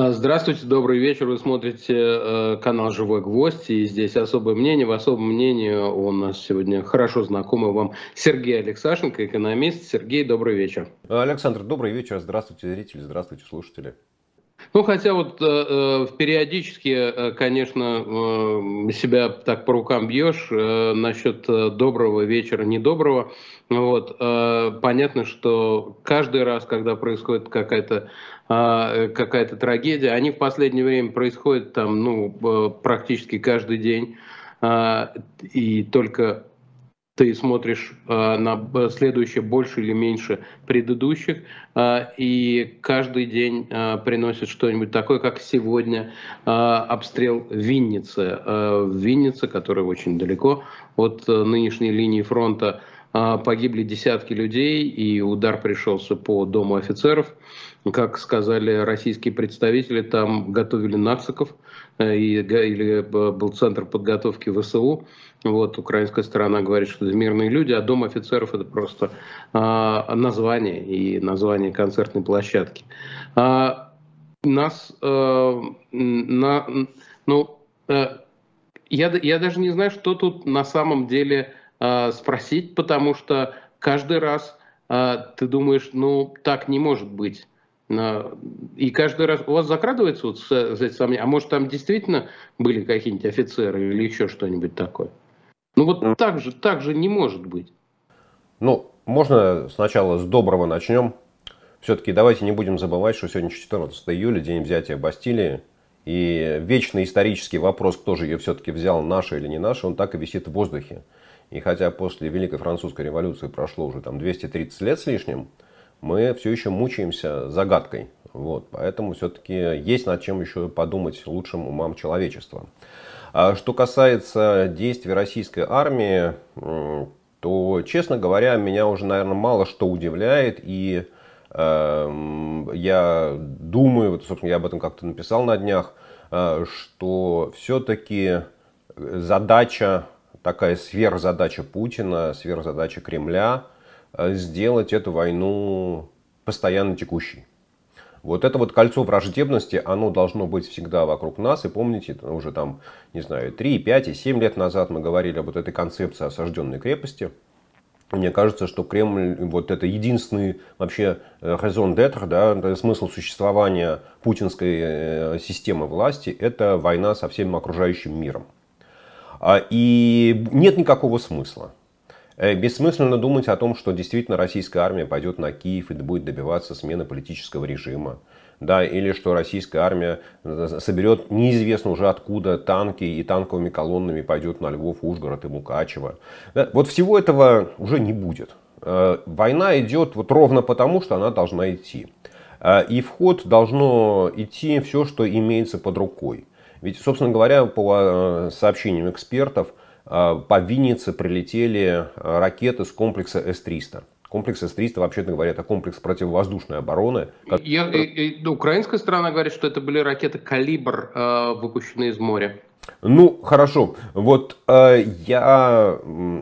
А, здравствуйте, добрый вечер. Вы смотрите э, канал «Живой гвоздь». И здесь особое мнение. В особом мнении у нас сегодня хорошо знакомый вам Сергей Алексашенко, экономист. Сергей, добрый вечер. Александр, добрый вечер. Здравствуйте, зрители, здравствуйте, слушатели. Ну, хотя вот э, э периодически, э, конечно, э, себя так по рукам бьешь э, насчет э, доброго вечера, недоброго. Вот, э, понятно, что каждый раз, когда происходит какая-то э, какая-то трагедия, они в последнее время происходят там, ну, практически каждый день. Э, и только ты смотришь э, на следующее больше или меньше предыдущих, э, и каждый день э, приносит что-нибудь такое, как сегодня э, обстрел Винницы. Э, Винница, которая очень далеко от э, нынешней линии фронта, э, погибли десятки людей, и удар пришелся по дому офицеров. Как сказали российские представители, там готовили нациков, э, или был центр подготовки ВСУ. Вот, украинская сторона говорит, что это мирные люди, а Дом офицеров это просто а, название и название концертной площадки. А, нас, а, на, ну, а, я, я даже не знаю, что тут на самом деле а, спросить, потому что каждый раз а, ты думаешь, ну, так не может быть. И каждый раз у вас закрадывается вот эти сомнения, а может там действительно были какие-нибудь офицеры или еще что-нибудь такое? Ну вот так же, так же не может быть. Ну, можно сначала с доброго начнем. Все-таки давайте не будем забывать, что сегодня 14 июля, день взятия Бастилии. И вечный исторический вопрос, кто же ее все-таки взял, наша или не наша, он так и висит в воздухе. И хотя после Великой Французской революции прошло уже там 230 лет с лишним, мы все еще мучаемся загадкой. Вот, поэтому все-таки есть над чем еще подумать лучшим умам человечества. А что касается действий российской армии, то, честно говоря, меня уже, наверное, мало что удивляет. И э, я думаю, вот, собственно, я об этом как-то написал на днях, э, что все-таки задача, такая сверхзадача Путина, сверхзадача Кремля, э, сделать эту войну постоянно текущей. Вот это вот кольцо враждебности, оно должно быть всегда вокруг нас. И помните, уже там, не знаю, 3, 5 и 7 лет назад мы говорили об вот этой концепции осажденной крепости. Мне кажется, что Кремль, вот это единственный вообще raison э, d'être, да, смысл существования путинской э, системы власти, это война со всем окружающим миром. А, и нет никакого смысла. Э, бессмысленно думать о том, что действительно российская армия пойдет на Киев и будет добиваться смены политического режима. Да, или что российская армия э, соберет неизвестно уже откуда танки и танковыми колоннами пойдет на Львов, Ужгород и Мукачево. Да, вот всего этого уже не будет. Э, война идет вот ровно потому, что она должна идти. И в ход должно идти все, что имеется под рукой. Ведь, собственно говоря, по сообщениям экспертов, по Виннице прилетели а, ракеты с комплекса С-300. Комплекс С-300, вообще-то говоря, это комплекс противовоздушной обороны. Я, и, и, украинская сторона говорит, что это были ракеты «Калибр», э, выпущенные из моря. Ну, хорошо. Вот э, я,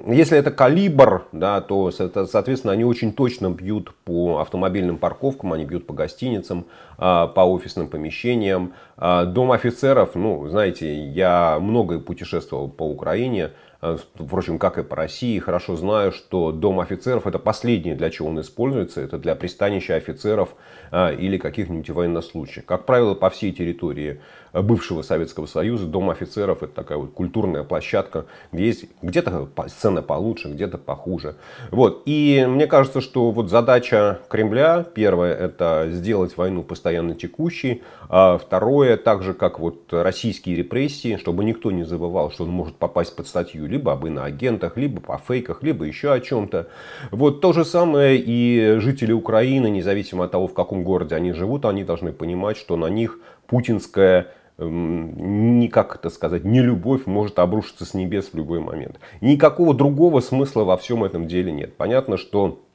если это калибр, да, то, соответственно, они очень точно бьют по автомобильным парковкам, они бьют по гостиницам, э, по офисным помещениям. Э, дом офицеров, ну, знаете, я много путешествовал по Украине, э, впрочем, как и по России, хорошо знаю, что дом офицеров это последнее, для чего он используется, это для пристанища офицеров э, или каких-нибудь военнослужащих. Как правило, по всей территории бывшего Советского Союза. Дом офицеров это такая вот культурная площадка, где есть где-то сцена получше, где-то похуже. Вот. И мне кажется, что вот задача Кремля, первое, это сделать войну постоянно текущей. А второе, так же как вот российские репрессии, чтобы никто не забывал, что он может попасть под статью либо об иноагентах, либо по фейках, либо еще о чем-то. Вот то же самое и жители Украины, независимо от того, в каком городе они живут, они должны понимать, что на них путинская Эм, как это сказать, не любовь может обрушиться с небес в любой момент. Никакого другого смысла во всем этом деле нет. Понятно, что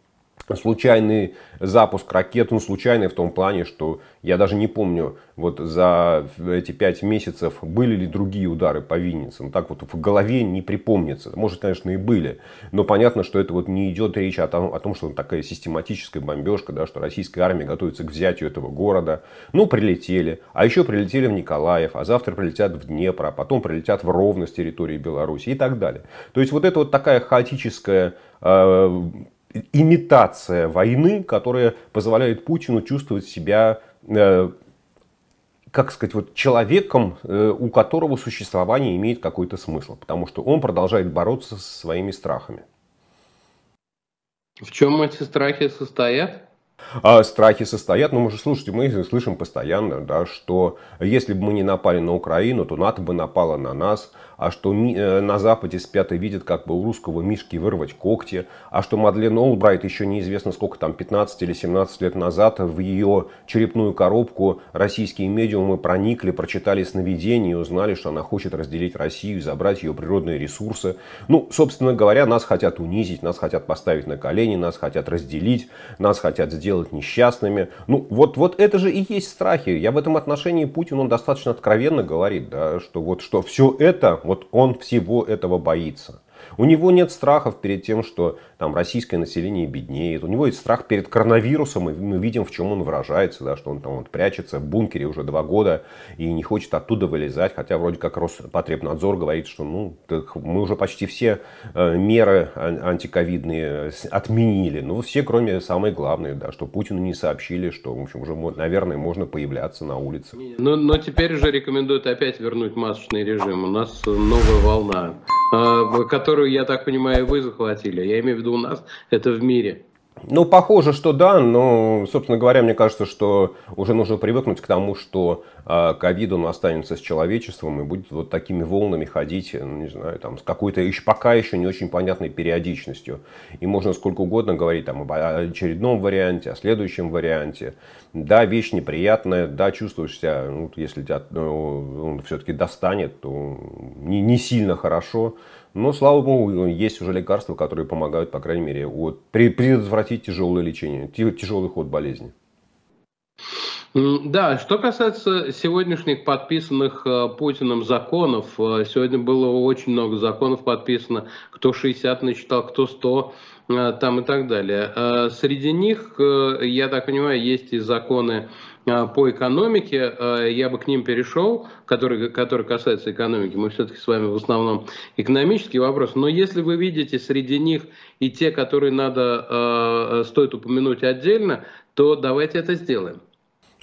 случайный запуск ракет, ну, случайный в том плане, что я даже не помню, вот за эти пять месяцев были ли другие удары по Винницам. Так вот в голове не припомнится. Может, конечно, и были. Но понятно, что это вот не идет речь о том, о том что такая систематическая бомбежка, да, что российская армия готовится к взятию этого города. Ну, прилетели. А еще прилетели в Николаев, а завтра прилетят в Днепр, а потом прилетят в Ровно с территории Беларуси и так далее. То есть вот это вот такая хаотическая э, имитация войны, которая позволяет Путину чувствовать себя, э, как сказать, вот человеком, э, у которого существование имеет какой-то смысл. Потому что он продолжает бороться со своими страхами. В чем эти страхи состоят? А страхи состоят, ну мы же, слушайте, мы слышим постоянно, да, что если бы мы не напали на Украину, то НАТО бы напало на нас, а что э, на Западе спят и видят, как бы у русского Мишки вырвать когти, а что Мадлен Олбрайт еще неизвестно сколько там, 15 или 17 лет назад в ее черепную коробку российские медиумы проникли, прочитали сновидения и узнали, что она хочет разделить Россию и забрать ее природные ресурсы. Ну, собственно говоря, нас хотят унизить, нас хотят поставить на колени, нас хотят разделить, нас хотят сделать несчастными. Ну, вот, вот это же и есть страхи. Я в этом отношении Путин, он достаточно откровенно говорит, да, что вот что все это вот он всего этого боится. У него нет страхов перед тем, что там российское население беднеет. У него есть страх перед коронавирусом, и мы видим, в чем он выражается, да, что он там вот прячется в бункере уже два года и не хочет оттуда вылезать, хотя вроде как Роспотребнадзор говорит, что ну, мы уже почти все э, меры антиковидные отменили. Ну, все, кроме самой главной, да, что Путину не сообщили, что, в общем, уже, наверное, можно появляться на улице. Но, но теперь уже рекомендуют опять вернуть масочный режим. У нас новая волна, э, я так понимаю, вы захватили. Я имею в виду у нас, это в мире. Ну, похоже, что да, но, собственно говоря, мне кажется, что уже нужно привыкнуть к тому, что ковид, он останется с человечеством и будет вот такими волнами ходить, ну, не знаю, там, с какой-то еще, пока еще не очень понятной периодичностью. И можно сколько угодно говорить там, об очередном варианте, о следующем варианте. Да, вещь неприятная, да, чувствуешь себя, ну, если тебя ну, он все-таки достанет, то не, не сильно хорошо. Но, слава богу, есть уже лекарства, которые помогают, по крайней мере, вот, предотвратить тяжелое лечение, тяжелый ход болезни. Да, что касается сегодняшних подписанных э, Путиным законов, э, сегодня было очень много законов подписано, кто 60 насчитал, кто 100 э, там и так далее. Среди них, я так понимаю, есть и законы по экономике, я бы к ним перешел, который, который касается экономики. Мы все-таки с вами в основном экономический вопрос. Но если вы видите среди них и те, которые надо, стоит упомянуть отдельно, то давайте это сделаем.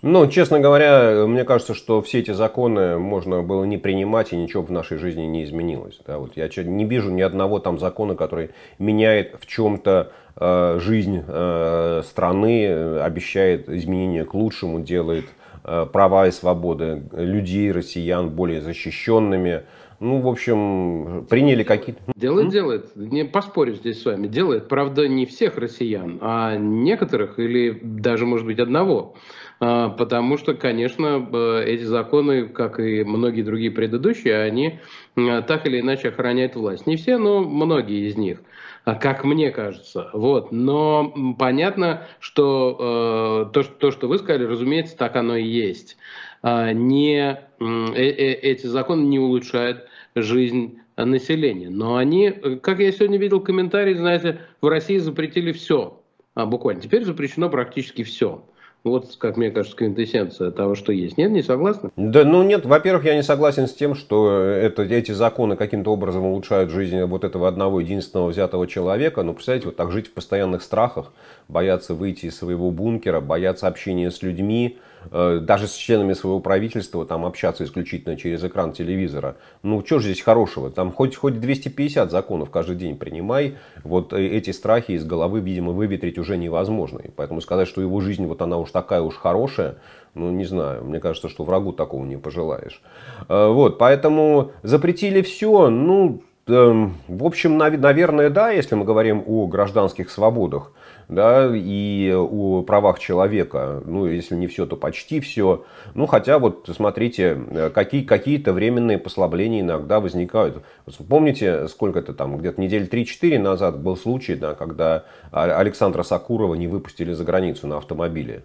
Ну, честно говоря, мне кажется, что все эти законы можно было не принимать, и ничего в нашей жизни не изменилось. Да, вот я не вижу ни одного там закона, который меняет в чем-то э, жизнь э, страны, обещает изменения к лучшему, делает э, права и свободы людей, россиян более защищенными. Ну, в общем, приняли какие-то... Делает, делает. Не поспорю здесь с вами. Делает. Правда, не всех россиян, а некоторых или даже, может быть, одного. А, потому что, конечно, эти законы, как и многие другие предыдущие, они а, так или иначе охраняют власть. Не все, но многие из них а, как мне кажется. Вот. Но понятно, что то, то, что вы сказали, разумеется, так оно и есть. Не, э, э, эти законы не улучшают жизнь населения. Но они, как я сегодня видел комментарий, знаете, в России запретили все. А буквально. Теперь запрещено практически все. Вот, как мне кажется, квинтэссенция того, что есть. Нет, не согласны? Да, ну нет, во-первых, я не согласен с тем, что это, эти законы каким-то образом улучшают жизнь вот этого одного единственного взятого человека. Ну, представляете, вот так жить в постоянных страхах, бояться выйти из своего бункера, бояться общения с людьми, даже с членами своего правительства там общаться исключительно через экран телевизора. Ну, что же здесь хорошего? Там хоть, хоть 250 законов каждый день принимай. Вот э, эти страхи из головы, видимо, выветрить уже невозможно. И поэтому сказать, что его жизнь вот она уж такая уж хорошая, ну, не знаю, мне кажется, что врагу такого не пожелаешь. Э, вот, поэтому запретили все, ну, эм, в общем, наверное, да, если мы говорим о гражданских свободах да, и о правах человека. Ну, если не все, то почти все. Ну, хотя вот смотрите, э, какие, какие-то временные послабления иногда возникают. Помните, сколько это там, где-то недели 3-4 назад был случай, да, когда Александра Сакурова не выпустили за границу на автомобиле.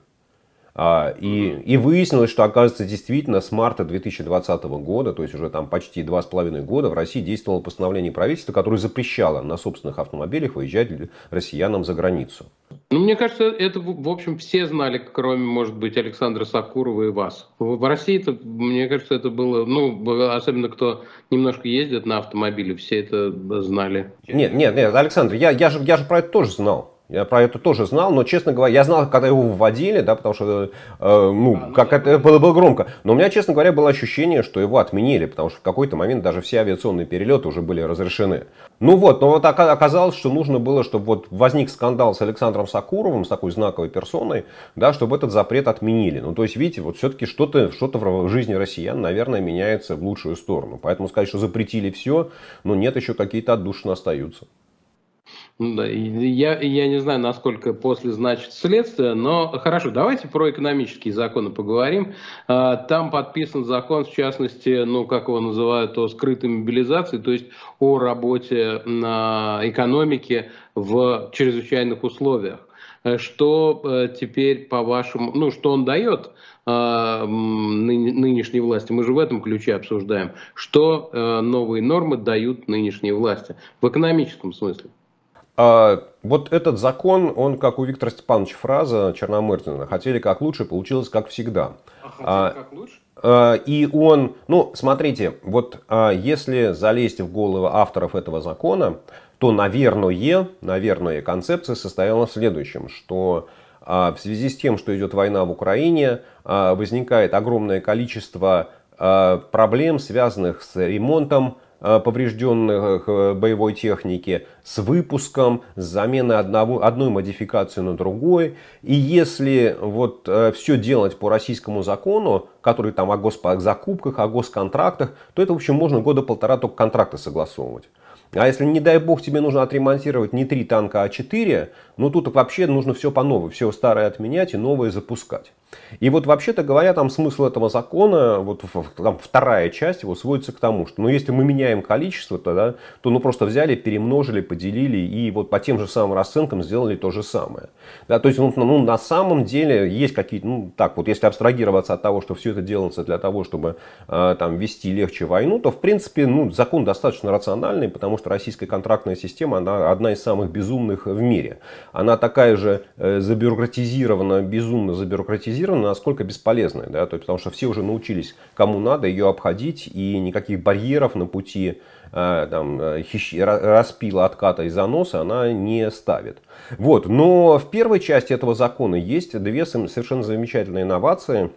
А, и, и выяснилось, что, оказывается, действительно с марта 2020 года, то есть уже там почти два с половиной года, в России действовало постановление правительства, которое запрещало на собственных автомобилях выезжать россиянам за границу. Ну, мне кажется, это, в общем, все знали, кроме, может быть, Александра Сакурова и вас. В России, это, мне кажется, это было, ну, особенно кто немножко ездит на автомобиле, все это знали. Нет, нет, нет, Александр, я, я, же, я же про это тоже знал. Я про это тоже знал, но, честно говоря, я знал, когда его вводили, да, потому что, э, ну, а, ну как это было, было громко. Но у меня, честно говоря, было ощущение, что его отменили, потому что в какой-то момент даже все авиационные перелеты уже были разрешены. Ну вот, но вот оказалось, что нужно было, чтобы вот возник скандал с Александром Сакуровым, с такой знаковой персоной, да, чтобы этот запрет отменили. Ну, то есть, видите, вот все-таки что-то что в жизни россиян, наверное, меняется в лучшую сторону. Поэтому сказать, что запретили все, но нет, еще какие-то отдушины остаются. Ну я, я не знаю, насколько после значит следствие, но хорошо, давайте про экономические законы поговорим. А, там подписан закон, в частности, ну, как его называют, о скрытой мобилизации, то есть о работе на экономике в чрезвычайных условиях. Что э, теперь, по-вашему, ну, что он дает а, нынешней власти? Мы же в этом ключе обсуждаем. Что э, новые нормы дают нынешней власти в экономическом смысле? А, вот этот закон, он как у Виктора Степановича фраза Черномырдина. Хотели как лучше, получилось как всегда. А хотели а, как лучше? А, и он, ну, смотрите, вот а, если залезть в головы авторов этого закона, то, наверное, наверное, концепция состояла в следующем, что а, в связи с тем, что идет война в Украине, а, возникает огромное количество а, проблем, связанных с ремонтом поврежденных э, боевой техники, с выпуском, с заменой одного, одной модификации на другой. И если вот э, все делать по российскому закону, который там о госзакупках, о госконтрактах, то это, в общем, можно года полтора только контракты согласовывать. А если, не дай бог, тебе нужно отремонтировать не три танка, а четыре, ну тут вообще нужно все по новой, все старое отменять и новое запускать. И вот вообще-то говоря, там смысл этого закона, вот там вторая часть его сводится к тому, что ну, если мы меняем количество, то, да, то ну просто взяли, перемножили, поделили и вот по тем же самым расценкам сделали то же самое. Да, то есть ну, ну, на самом деле есть какие-то, ну так вот, если абстрагироваться от того, что все это делается для того, чтобы э, там вести легче войну, то в принципе ну, закон достаточно рациональный, потому что российская контрактная система, она одна из самых безумных в мире. Она такая же э, забюрократизирована, безумно забюрократизирована, насколько бесполезная. Да? То есть, потому что все уже научились, кому надо ее обходить, и никаких барьеров на пути э, там, э, распила, отката и заноса она не ставит. Вот. Но в первой части этого закона есть две совершенно замечательные инновации.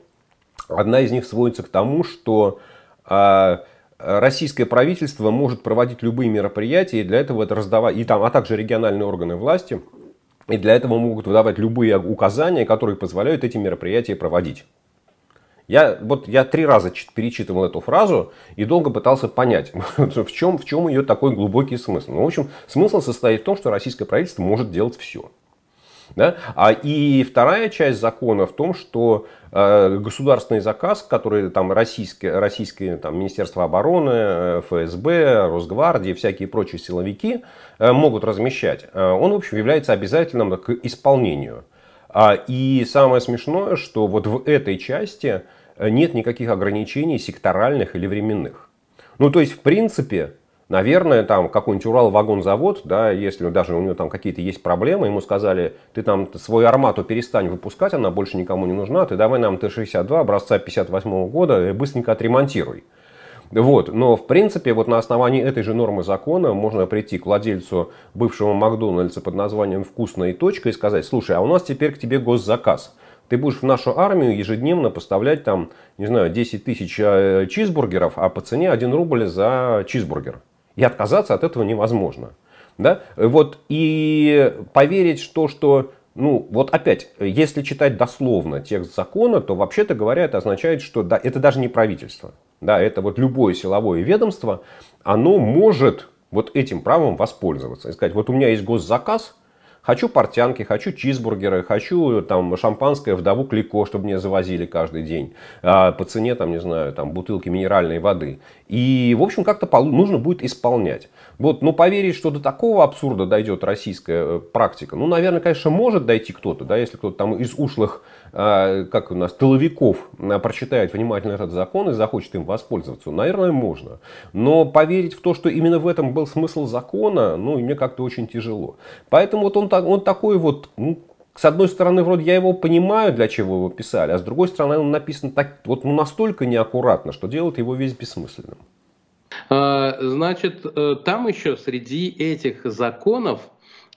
Одна из них сводится к тому, что э, российское правительство может проводить любые мероприятия, и для этого это раздавать, и там, а также региональные органы власти – и для этого могут выдавать любые указания, которые позволяют эти мероприятия проводить. Я, вот, я три раза перечитывал эту фразу и долго пытался понять, в чем, в чем ее такой глубокий смысл. Ну, в общем, смысл состоит в том, что российское правительство может делать все. Да? А и вторая часть закона в том, что э, государственный заказ, который там российское, российское там, Министерство обороны, э, ФСБ, Росгвардия, всякие прочие силовики э, могут размещать, он, в общем, является обязательным к исполнению. А, и самое смешное, что вот в этой части нет никаких ограничений секторальных или временных. Ну, то есть, в принципе, Наверное, там какой-нибудь Урал-вагонзавод, да, если даже у него там какие-то есть проблемы, ему сказали, ты там свою армату перестань выпускать, она больше никому не нужна, ты давай нам Т-62 образца 58 года и быстренько отремонтируй. Вот. Но, в принципе, вот на основании этой же нормы закона можно прийти к владельцу бывшего Макдональдса под названием «Вкусная точка» и сказать, слушай, а у нас теперь к тебе госзаказ. Ты будешь в нашу армию ежедневно поставлять там, не знаю, 10 тысяч э, чизбургеров, а по цене 1 рубль за чизбургер. И отказаться от этого невозможно. Да? Вот, и поверить, что, что ну, вот опять, если читать дословно текст закона, то вообще-то говоря, это означает, что да, это даже не правительство. Да, это вот любое силовое ведомство, оно может вот этим правом воспользоваться. И сказать, вот у меня есть госзаказ, Хочу портянки, хочу чизбургеры, хочу там шампанское вдову Клико, чтобы мне завозили каждый день. А, по цене, там, не знаю, там бутылки минеральной воды. И, в общем, как-то нужно будет исполнять. Вот, но поверить, что до такого абсурда дойдет российская э, практика, ну, наверное, конечно, может дойти кто-то, да, если кто-то там из ушлых, как у нас, тыловиков э, прочитает внимательно этот закон и захочет им воспользоваться, наверное, можно. Но поверить в то, что именно в этом был смысл закона, ну, мне как-то очень тяжело. Поэтому вот он, он такой вот, ну, с одной стороны, вроде я его понимаю, для чего его писали, а с другой стороны, он написан так, вот ну, настолько неаккуратно, что делает его весь бессмысленным. А, значит, э, там еще среди этих законов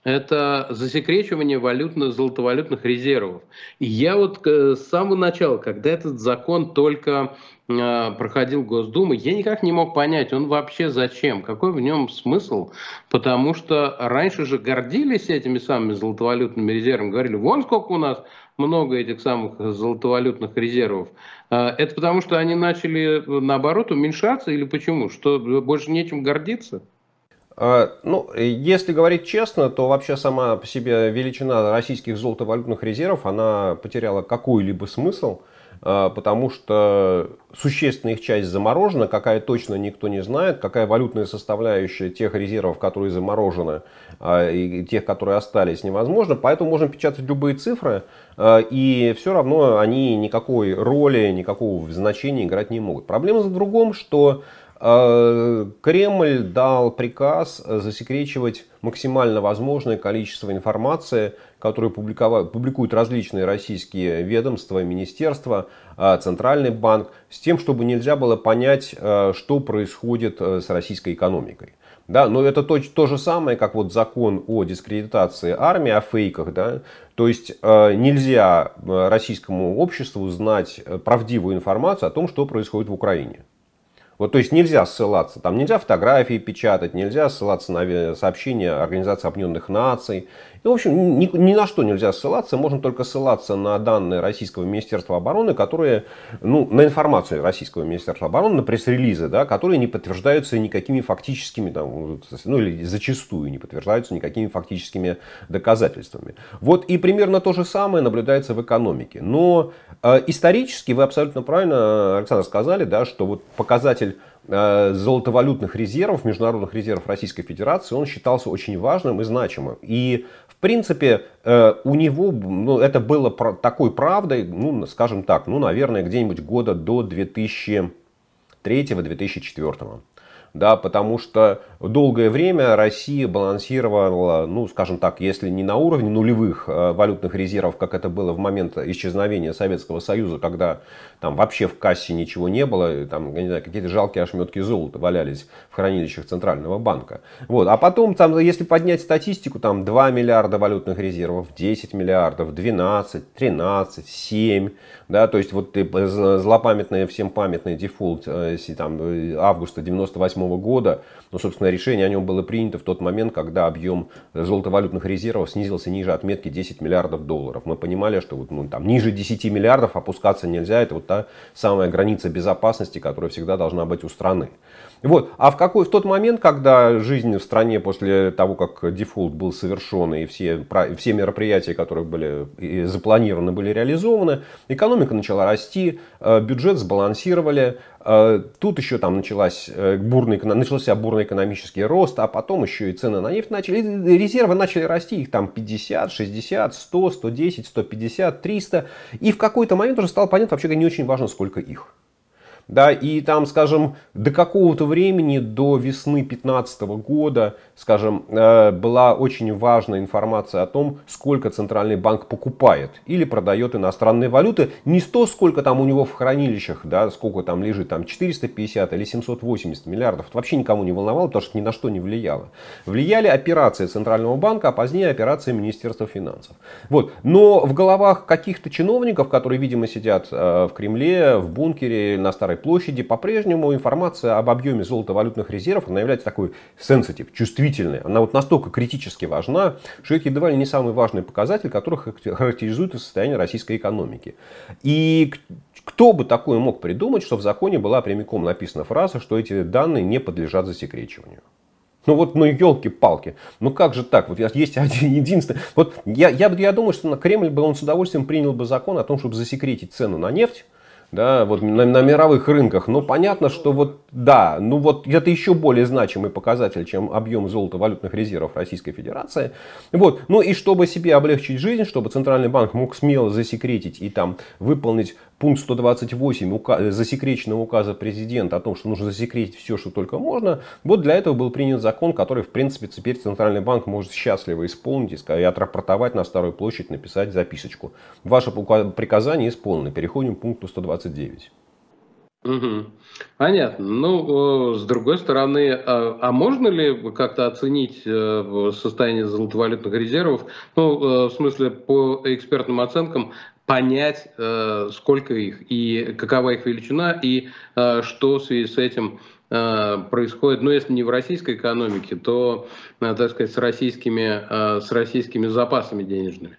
это засекречивание валютных, золотовалютных резервов. И я вот э, с самого начала, когда этот закон только э, проходил Госдуму, я никак не мог понять, он вообще зачем, какой в нем смысл, потому что раньше же гордились этими самыми золотовалютными резервами, говорили, вон сколько у нас много этих самых золотовалютных резервов. Э, это потому, что они начали, наоборот, уменьшаться или почему? Что больше нечем гордиться? А, ну, если говорить честно, то вообще сама по себе величина российских золотовалютных резервов, она потеряла какой-либо смысл, а, потому что существенная их часть заморожена, какая точно никто не знает, какая валютная составляющая тех резервов, которые заморожены, а, и тех, которые остались, невозможно. Поэтому можно печатать любые цифры, и все равно они никакой роли, никакого значения играть не могут. Проблема в другом, что Кремль дал приказ засекречивать максимально возможное количество информации, которую публикуют различные российские ведомства, министерства, а, Центральный банк, с тем, чтобы нельзя было понять, а, что происходит с российской экономикой. Да, но это то, то же самое, как вот закон о дискредитации армии, о фейках. Да? То есть нельзя российскому обществу знать правдивую информацию о том, что происходит в Украине. Вот, то есть нельзя ссылаться, там нельзя фотографии печатать, нельзя ссылаться на сообщения Организации Объединенных Наций, ну, в общем, ни, ни на что нельзя ссылаться, можно только ссылаться на данные Российского Министерства обороны, которые, ну, на информацию Российского Министерства обороны, на пресс-релизы, да, которые не подтверждаются никакими фактическими, там, ну, или зачастую не подтверждаются никакими фактическими доказательствами. Вот и примерно то же самое наблюдается в экономике. Но э, исторически, вы абсолютно правильно, Александр, сказали, да, что вот показатель Э, золотовалютных резервов, международных резервов Российской Федерации, он считался очень важным и значимым. И, в принципе, э, у него ну, это было такой правдой, ну, скажем так, ну, наверное, где-нибудь года до 2003-2004 да, потому что долгое время Россия балансировала, ну, скажем так, если не на уровне нулевых э, валютных резервов, как это было в момент исчезновения Советского Союза, когда там вообще в кассе ничего не было, там, не знаю, какие-то жалкие ошметки золота валялись в хранилищах Центрального банка. Вот. А потом, там, если поднять статистику, там 2 миллиарда валютных резервов, 10 миллиардов, 12, 13, 7, да, то есть вот злопамятный, всем памятный дефолт э, там, э, августа 98 года, ну, собственно, решение о нем было принято в тот момент, когда объем золотовалютных резервов снизился ниже отметки 10 миллиардов долларов. Мы понимали, что вот, ну, там, ниже 10 миллиардов опускаться нельзя, это вот та самая граница безопасности, которая всегда должна быть у страны. Вот. А в, какой, в тот момент, когда жизнь в стране после того, как дефолт был совершен и все, все мероприятия, которые были запланированы, были реализованы, экономика начала расти, э, бюджет сбалансировали, э, тут еще там началась э, бурный, начался бурный экономический рост, а потом еще и цены на нефть начали, резервы начали расти, их там 50, 60, 100, 110, 150, 300, и в какой-то момент уже стало понятно, вообще не очень важно, сколько их. Да, и там, скажем, до какого-то времени, до весны 2015 года, скажем, э, была очень важная информация о том, сколько Центральный банк покупает или продает иностранные валюты. Не то, сколько там у него в хранилищах, да, сколько там лежит, там 450 или 780 миллиардов. Это вообще никому не волновало, потому что ни на что не влияло. Влияли операции Центрального банка, а позднее операции Министерства финансов. Вот. Но в головах каких-то чиновников, которые, видимо, сидят э, в Кремле, в бункере, на Старой площади по-прежнему информация об объеме золотовалютных резервов, она является такой sensitive, чувствительной. Она вот настолько критически важна, что это едва ли не самый важный показатель, который характеризует состояние российской экономики. И кто бы такое мог придумать, что в законе была прямиком написана фраза, что эти данные не подлежат засекречиванию. Ну вот, ну елки-палки. Ну как же так? Вот есть один единственный. Вот я, я, я думаю, что на Кремль бы он с удовольствием принял бы закон о том, чтобы засекретить цену на нефть да, вот на, на мировых рынках. Но понятно, что вот да, ну вот это еще более значимый показатель, чем объем золотовалютных резервов Российской Федерации. Вот, ну и чтобы себе облегчить жизнь, чтобы Центральный банк мог смело засекретить и там выполнить пункт 128 указ, засекреченного указа президента о том, что нужно засекретить все, что только можно, вот для этого был принят закон, который, в принципе, теперь Центральный банк может счастливо исполнить и отрапортовать на Старую площадь, написать записочку. Ваше приказание исполнено. Переходим к пункту 129. Угу. Понятно. Ну, с другой стороны, а, а можно ли как-то оценить э, состояние золотовалютных резервов? Ну, э, в смысле, по экспертным оценкам, понять, э, сколько их и какова их величина, и э, что в связи с этим э, происходит, ну, если не в российской экономике, то, так сказать, с российскими, с российскими запасами денежными.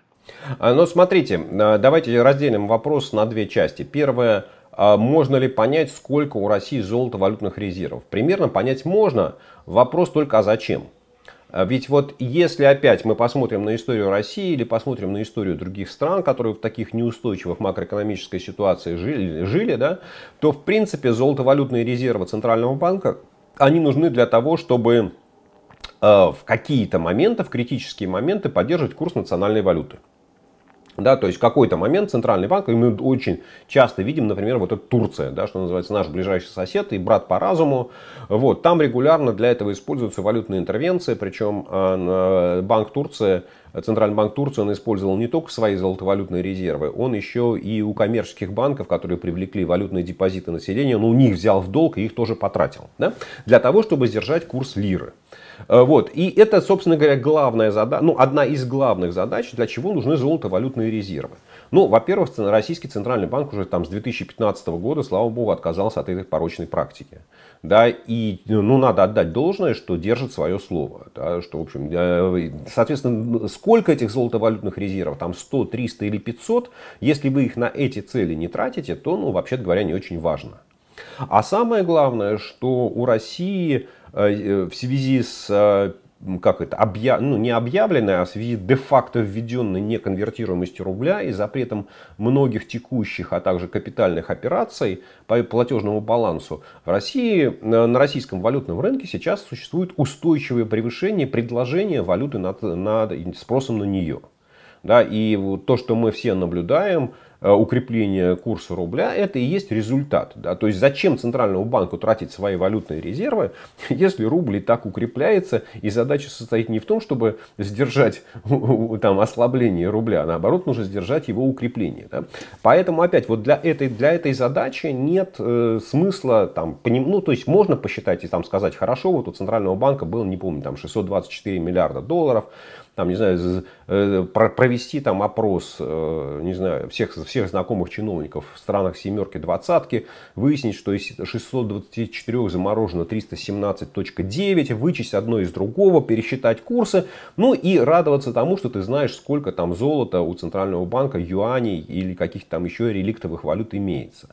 А, ну, смотрите, давайте разделим вопрос на две части. Первое, а можно ли понять, сколько у России золото-валютных резервов? Примерно понять можно, вопрос только а зачем? А ведь вот если опять мы посмотрим на историю России или посмотрим на историю других стран, которые в таких неустойчивых макроэкономической ситуации жили, жили да, то в принципе золотовалютные резервы Центрального банка, они нужны для того, чтобы э, в какие-то моменты, в критические моменты поддерживать курс национальной валюты. Да, то есть какой-то момент Центральный банк, и мы очень часто видим, например, вот это Турция, да, что называется наш ближайший сосед и брат по разуму. Вот, там регулярно для этого используются валютные интервенции, причем э, Банк Турции, Центральный банк Турции, он использовал не только свои золотовалютные резервы, он еще и у коммерческих банков, которые привлекли валютные депозиты населения, он у них взял в долг и их тоже потратил, да, для того, чтобы сдержать курс лиры. Э, вот. И это, собственно говоря, главная задача, ну, одна из главных задач, для чего нужны золотовалютные резервы. Ну, во-первых, Российский Центральный банк уже там с 2015 года, слава богу, отказался от этой порочной практики. Да, и, ну, надо отдать должное, что держит свое слово. Да, что, в общем, э, соответственно, сколько этих золотовалютных резервов, там 100, 300 или 500, если вы их на эти цели не тратите, то, ну, вообще говоря, не очень важно. А самое главное, что у России в связи с э, как это, объя... ну, не объявленной, а в связи де-факто введенной неконвертируемостью рубля и запретом многих текущих, а также капитальных операций по платежному балансу, в России, э, на российском валютном рынке сейчас существует устойчивое превышение предложения валюты над, над спросом на нее. Да, и то, что мы все наблюдаем, Э, укрепления курса рубля, это и есть результат. Да? То есть зачем Центральному банку тратить свои валютные резервы, если рубль и так укрепляется, и задача состоит не в том, чтобы сдержать там, ослабление рубля, а наоборот нужно сдержать его укрепление. Да? Поэтому опять вот для этой, для этой задачи нет э, смысла, там, поним, ну то есть можно посчитать и там сказать, хорошо, вот у Центрального банка было, не помню, там 624 миллиарда долларов, там, не знаю, провести там опрос, э, не знаю, всех, всех знакомых чиновников в странах семерки, двадцатки, выяснить, что из 624 заморожено 317.9, вычесть одно из другого, пересчитать курсы, ну и радоваться тому, что ты знаешь, сколько там золота у Центрального банка, юаней или каких-то там еще реликтовых валют имеется.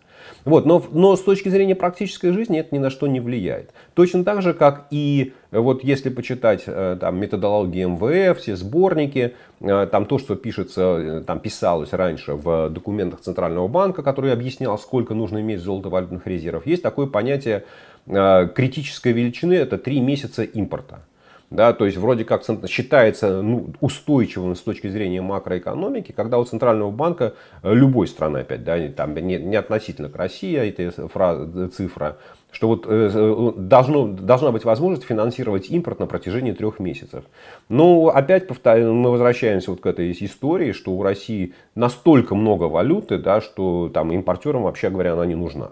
Вот, но, но с точки зрения практической жизни это ни на что не влияет. Точно так же, как и вот если почитать э, там, методологии МВФ, все сборники, э, там то, что пишется, э, там писалось раньше в документах Центрального банка, который объяснял, сколько нужно иметь золотовалютных резервов, есть такое понятие критической величины, это 3 месяца импорта. Да, то есть вроде как считается ну, устойчивым с точки зрения макроэкономики, когда у Центрального банка любой страны, опять, да, там, не, не относительно к России, эта фраза, цифра, что вот э, э, должно, должна быть возможность финансировать импорт на протяжении трех месяцев. Но опять повторяю, мы возвращаемся вот к этой истории, что у России настолько много валюты, да, что там импортерам, вообще говоря, она не нужна.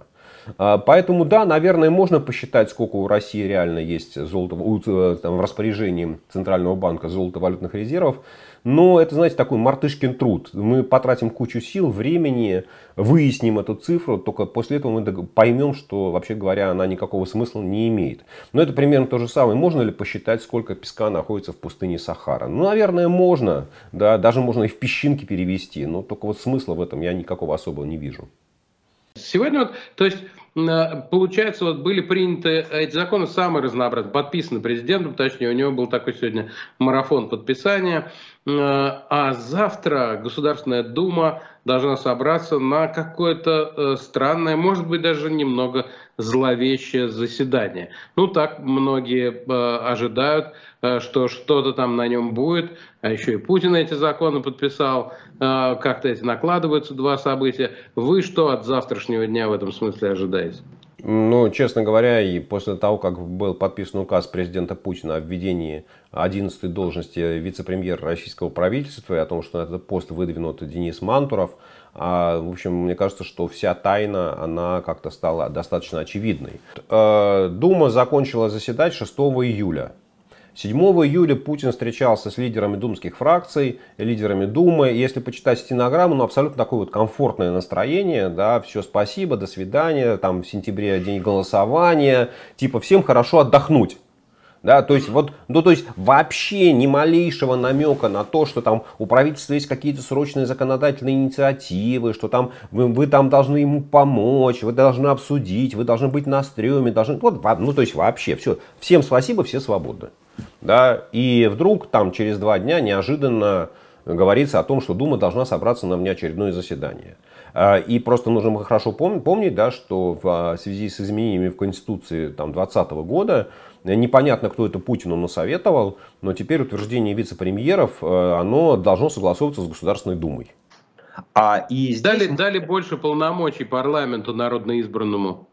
А, поэтому, да, наверное, можно посчитать, сколько у России реально есть золото, э, там, в распоряжении Центрального банка золотовалютных резервов. Но это, знаете, такой мартышкин труд. Мы потратим кучу сил, времени, выясним эту цифру, только после этого мы поймем, что, вообще говоря, она никакого смысла не имеет. Но это примерно то же самое. Можно ли посчитать, сколько песка находится в пустыне Сахара? Ну, наверное, можно. Да, даже можно и в песчинки перевести. Но только вот смысла в этом я никакого особого не вижу. Сегодня вот, то есть получается, вот были приняты эти законы самые разнообразные, подписаны президентом, точнее, у него был такой сегодня марафон подписания, а завтра Государственная Дума должна собраться на какое-то э, странное, может быть, даже немного зловещее заседание. Ну, так многие э, ожидают, э, что что-то там на нем будет, а еще и Путин эти законы подписал, как-то эти накладываются два события. Вы что от завтрашнего дня в этом смысле ожидаете? Ну, честно говоря, и после того, как был подписан указ президента Путина о введении 11 должности вице-премьера российского правительства и о том, что на этот пост выдвинут Денис Мантуров, а, в общем, мне кажется, что вся тайна, она как-то стала достаточно очевидной. Э, Дума закончила заседать 6 июля. 7 июля Путин встречался с лидерами думских фракций, лидерами Думы. Если почитать стенограмму, ну, абсолютно такое вот комфортное настроение. Да, все, спасибо, до свидания. Там в сентябре день голосования. Типа, всем хорошо отдохнуть. Да, то есть, вот, ну, то есть вообще ни малейшего намека на то, что там у правительства есть какие-то срочные законодательные инициативы, что там вы, вы там должны ему помочь, вы должны обсудить, вы должны быть на стреме, должны, вот, ну, то есть вообще все. Всем спасибо, все свободны. Да, и вдруг там через два дня неожиданно говорится о том, что Дума должна собраться на внеочередное заседание. А, и просто нужно хорошо помнить, да, что в связи с изменениями в Конституции 2020 года непонятно, кто это Путину насоветовал, но теперь утверждение вице-премьеров э, оно должно согласовываться с Государственной Думой. А, и здесь... дали, дали больше полномочий парламенту народно избранному.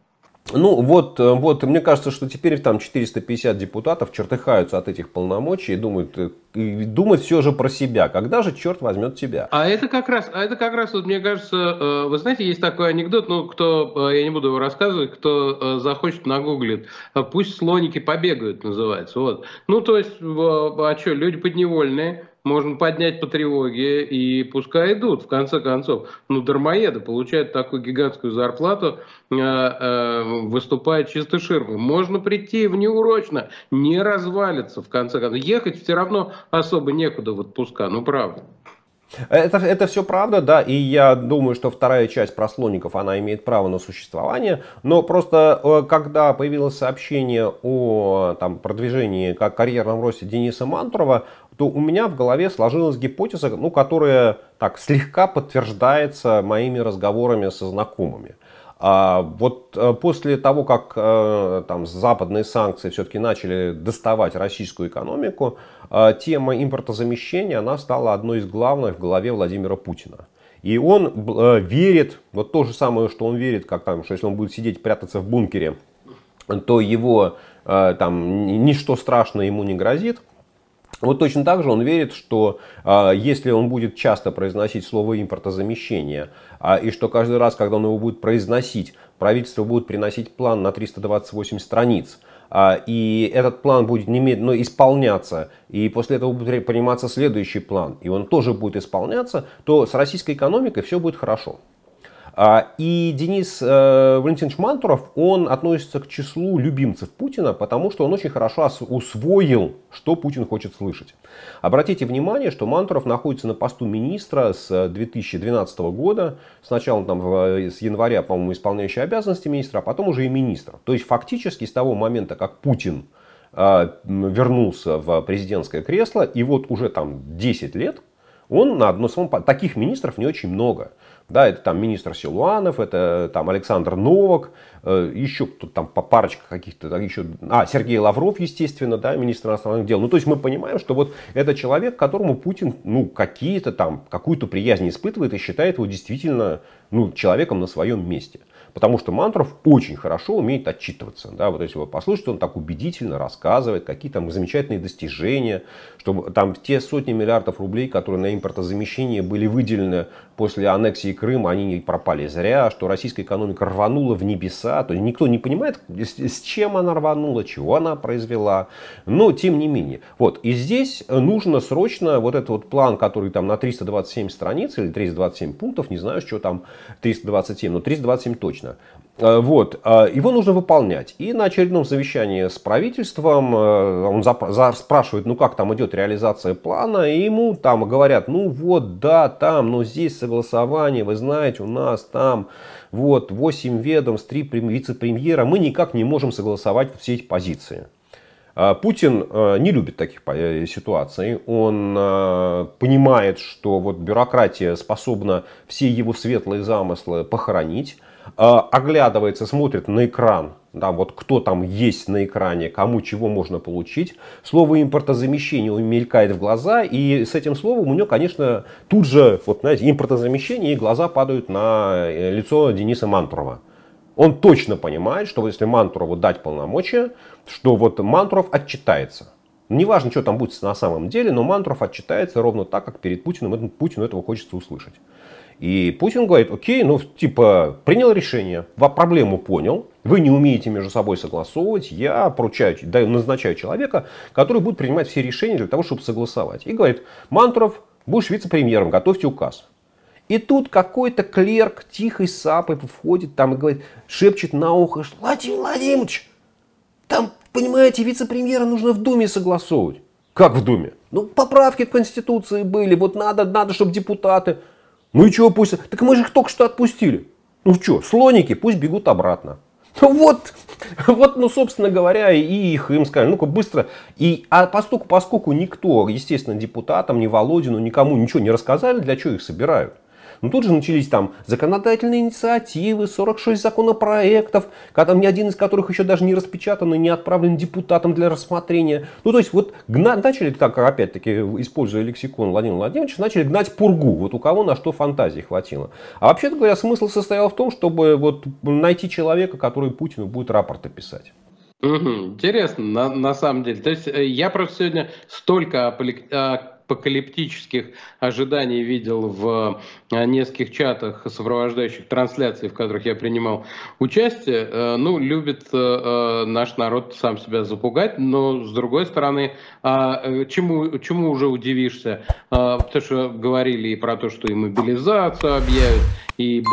Ну, вот, э, вот, мне кажется, что теперь там 450 депутатов чертыхаются от этих полномочий и думают, э, и думают все же про себя. Когда же черт возьмет тебя? А это как раз, а это как раз, вот, мне кажется, э, вы знаете, есть такой анекдот, ну, кто, я не буду его рассказывать, кто захочет, нагуглит. Пусть слоники побегают, называется. Вот. Ну, то есть, а что, люди подневольные, можно поднять по тревоге и пускай идут, в конце концов. Ну, дармоеды получают такую гигантскую зарплату, э, э, выступая чисто ширмой. Можно прийти внеурочно, не развалиться, в конце концов. Ехать все равно особо некуда в отпуска, ну правда. Это, это все правда, да, и я думаю, что вторая часть про слоников, она имеет право на существование, но просто э, когда появилось сообщение о там, продвижении, как карьерном росте Дениса Мантурова, то у меня в голове сложилась гипотеза, ну, которая так слегка подтверждается моими разговорами со знакомыми. А вот э, после того, как э, там, западные санкции все-таки начали доставать российскую экономику, э, тема импортозамещения она стала одной из главных в голове Владимира Путина. И он верит, вот то же самое, что он верит, как там, что если он будет сидеть прятаться в бункере, то его там ничто страшное ему не грозит. Вот точно так же он верит, что э, если он будет часто произносить слово импортозамещение, э, и что каждый раз, когда он его будет произносить, правительство будет приносить план на 328 страниц, э, и этот план будет немедленно ну, исполняться, и после этого будет приниматься следующий план, и он тоже будет исполняться, то с российской экономикой все будет хорошо. А, и Денис э, Валентинович Мантуров, он относится к числу любимцев Путина, потому что он очень хорошо усвоил, что Путин хочет слышать. Обратите внимание, что Мантуров находится на посту министра с 2012 года. Сначала там с января, по-моему, исполняющий обязанности министра, а потом уже и министр. То есть фактически с того момента, как Путин э, вернулся в президентское кресло, и вот уже там 10 лет, он на одном самом... Таких министров не очень много. Да, это там министр Силуанов, это там Александр Новак, э, еще тут там по парочка каких-то, еще, а, Сергей Лавров, естественно, да, министр иностранных дел. Ну, то есть мы понимаем, что вот это человек, которому Путин, ну, какие-то там, какую-то приязнь испытывает и считает его действительно, ну, человеком на своем месте. Потому что Мантров очень хорошо умеет отчитываться. Да, вот если вы послушаете, он так убедительно рассказывает, какие там замечательные достижения, что там те сотни миллиардов рублей, которые на импортозамещение были выделены после аннексии Крыма, они не пропали зря, что российская экономика рванула в небеса. То есть никто не понимает, с чем она рванула, чего она произвела. Но тем не менее. Вот. И здесь нужно срочно вот этот вот план, который там на 327 страниц или 327 пунктов, не знаю, что там 327, но 327 точно вот, э, его нужно выполнять. И на очередном совещании с правительством э, он спрашивает, ну как там идет реализация плана, и ему там говорят, ну вот, да, там, но здесь согласование, вы знаете, у нас там вот 8 ведомств, 3 вице-премьера, мы никак не можем согласовать все эти позиции. Путин не любит таких ситуаций. Он понимает, что вот бюрократия способна все его светлые замыслы похоронить. А, оглядывается, смотрит на экран, да, вот кто там есть на экране, кому чего можно получить. Слово импортозамещение мелькает в глаза, и с этим словом у него, конечно, тут же, вот знаете, импортозамещение, и глаза падают на э, лицо Дениса Мантурова. Он точно понимает, что если Мантурову дать полномочия, что вот Мантуров отчитается. Неважно, что там будет на самом деле, но Мантуров отчитается ровно так, как перед Путиным. Путину этого хочется услышать. И Путин говорит, окей, ну типа принял решение, проблему понял, вы не умеете между собой согласовывать, я поручаю, даю, назначаю человека, который будет принимать все решения для того, чтобы согласовать. И говорит, Мантуров, будешь вице-премьером, готовьте указ. И тут какой-то клерк тихой сапой входит там и говорит, шепчет на ухо, Владимир Владимирович, там, понимаете, вице-премьера нужно в Думе согласовывать. Как в Думе? Ну, поправки к Конституции были, вот надо, надо, чтобы депутаты... Ну и чего пусть... Так мы же их только что отпустили. Ну что, слоники, пусть бегут обратно. Ну вот, вот, ну, собственно говоря, и их им сказали, ну-ка быстро. И, а поскольку, поскольку никто, естественно, депутатам, ни Володину, никому ничего не рассказали, для чего их собирают. Но ну, тут же начались там законодательные инициативы, 46 законопроектов, там ни один из которых еще даже не распечатан и не отправлен депутатам для рассмотрения. Ну, то есть, вот гнать, начали так, опять-таки, используя лексикон Владимира Владимировича, начали гнать пургу. Вот у кого на что фантазии хватило. А вообще-то говоря, смысл состоял в том, чтобы вот найти человека, который Путину будет рапорты писать. Интересно, на, на самом деле. То есть э, я просто сегодня столько апокалиптических ожиданий видел в э, нескольких чатах, сопровождающих трансляции, в которых я принимал участие. Э, ну, любит э, наш народ сам себя запугать, но с другой стороны, а, чему, чему уже удивишься? Потому что говорили и про то, что и мобилизацию объявят, и, и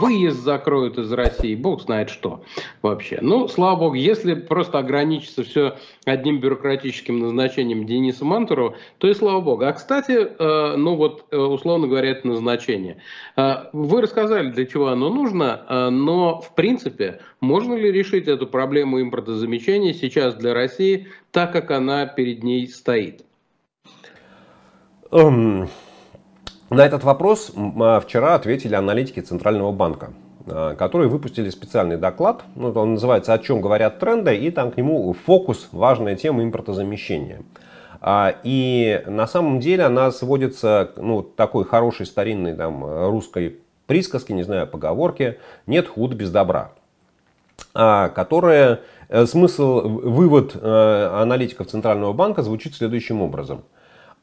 выезд закроют из России, бог знает что вообще. Ну, слава богу, если просто ограничиться все одним бюрократическим назначением Дениса Мантурова, то и слава богу. А, кстати, э, ну вот, э, условно говоря, это назначение. Э, вы рассказали, для чего оно нужно, но, в принципе, можно ли решить эту проблему импортозамещения сейчас для России, так как она перед ней стоит? Um... На этот вопрос а, вчера ответили аналитики Центрального банка, которые выпустили специальный доклад. Ну, он называется «О чем говорят тренды», и там к нему фокус, важная тема импортозамещения. А, и на самом деле она сводится ну, такой хорошей старинной там, русской присказки, не знаю, поговорки «нет худ без добра», которая, э, смысл, вывод э, аналитиков Центрального банка звучит следующим образом –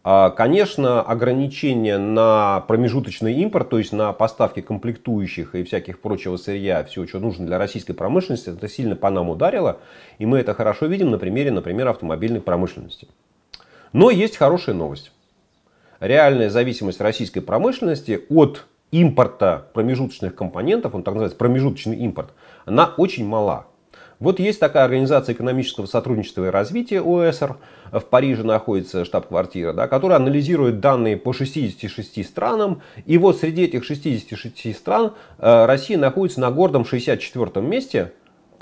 а, конечно, ограничения на промежуточный импорт, то есть на поставки комплектующих и всяких прочего сырья, всего, что нужно для российской промышленности, это сильно по нам ударило. И мы это хорошо видим на примере, например, автомобильной промышленности. Но есть хорошая новость. Реальная зависимость российской промышленности от импорта промежуточных компонентов, он так называется промежуточный импорт, она очень мала. Вот есть такая организация экономического сотрудничества и развития ОСР, в Париже находится штаб-квартира, да, которая анализирует данные по 66 странам. И вот среди этих 66 стран э, Россия находится на гордом 64 месте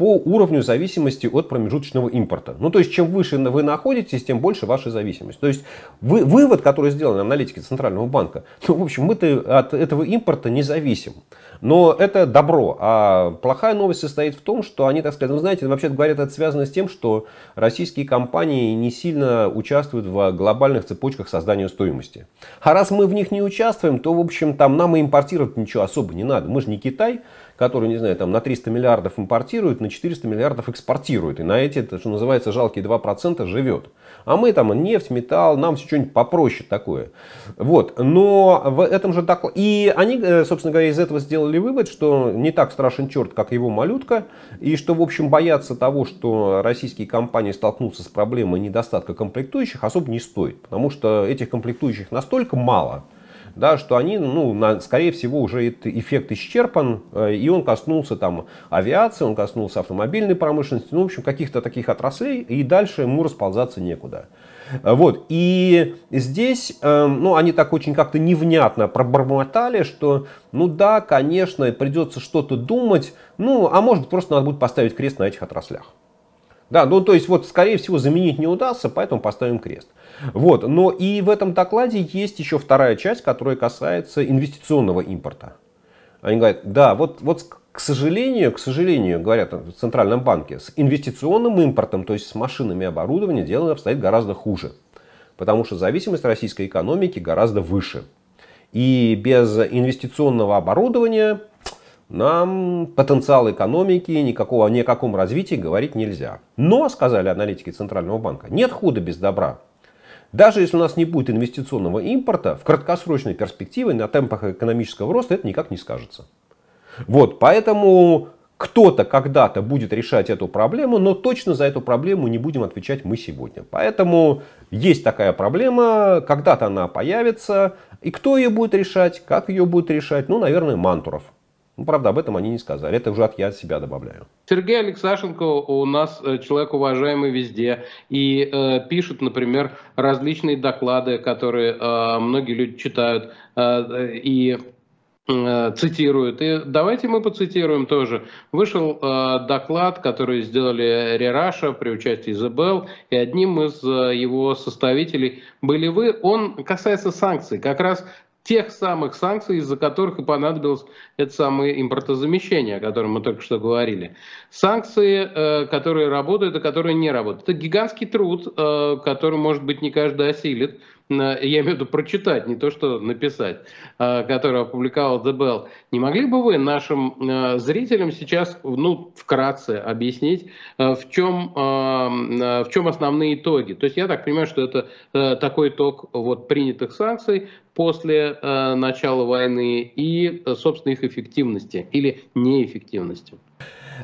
по уровню зависимости от промежуточного импорта. Ну, то есть, чем выше вы находитесь, тем больше ваша зависимость. То есть, вы, вывод, который сделан аналитики Центрального банка, ну, в общем, мы-то от этого импорта не зависим. Но это добро. А плохая новость состоит в том, что они, так сказать, ну, знаете, вообще говорят, это связано с тем, что российские компании не сильно участвуют в глобальных цепочках создания стоимости. А раз мы в них не участвуем, то, в общем, там нам и импортировать ничего особо не надо. Мы же не Китай, который, не знаю, там на 300 миллиардов импортирует, на 400 миллиардов экспортирует. И на эти, что называется, жалкие 2% живет. А мы там нефть, металл, нам все что-нибудь попроще такое. Вот. Но в этом же докладе... И они, э, собственно говоря, из этого сделали вывод, что не так страшен черт, как его малютка. И что, в общем, бояться того, что российские компании столкнутся с проблемой недостатка комплектующих, особо не стоит. Потому что этих комплектующих настолько мало, да, что они, ну, на, скорее всего, уже эффект исчерпан, э, и он коснулся там авиации, он коснулся автомобильной промышленности, ну, в общем, каких-то таких отраслей, и дальше ему расползаться некуда. Вот. И здесь, эм, ну, они так очень как-то невнятно пробормотали, что, ну да, конечно, придется что-то думать, ну, а может просто надо будет поставить крест на этих отраслях. Да, ну то есть вот скорее всего заменить не удастся, поэтому поставим крест. Вот, но и в этом докладе есть еще вторая часть, которая касается инвестиционного импорта. Они говорят, да, вот, вот к сожалению, к сожалению, говорят в Центральном банке, с инвестиционным импортом, то есть с машинами и оборудованием, дело обстоит гораздо хуже. Потому что зависимость российской экономики гораздо выше. И без инвестиционного оборудования нам потенциал экономики, никакого, ни о каком развитии говорить нельзя. Но, сказали аналитики Центрального банка, нет худа без добра. Даже если у нас не будет инвестиционного импорта, в краткосрочной перспективе на темпах экономического роста это никак не скажется. Вот, поэтому кто-то когда-то будет решать эту проблему, но точно за эту проблему не будем отвечать мы сегодня. Поэтому есть такая проблема, когда-то она появится, и кто ее будет решать, как ее будет решать, ну, наверное, Мантуров. Ну, правда, об этом они не сказали. Это уже от я от себя добавляю. Сергей Алексашенко у нас э, человек уважаемый везде. И э, пишет, например, различные доклады, которые э, многие люди читают. Э, и Э, цитируют. И давайте мы поцитируем тоже. Вышел э, доклад, который сделали Рераша при участии Изабел, и одним из э, его составителей были вы. Он касается санкций. Как раз тех самых санкций, из-за которых и понадобилось это самое импортозамещение, о котором мы только что говорили. Санкции, э, которые работают и которые не работают. Это гигантский труд, э, который, может быть, не каждый осилит, я имею в виду прочитать, не то что написать, э, который опубликовал The Bell. Не могли бы вы нашим зрителям сейчас, ну, вкратце объяснить, в чем, в чем основные итоги? То есть я так понимаю, что это такой итог вот принятых санкций, после э, начала войны и, э, собственно, их эффективности или неэффективности.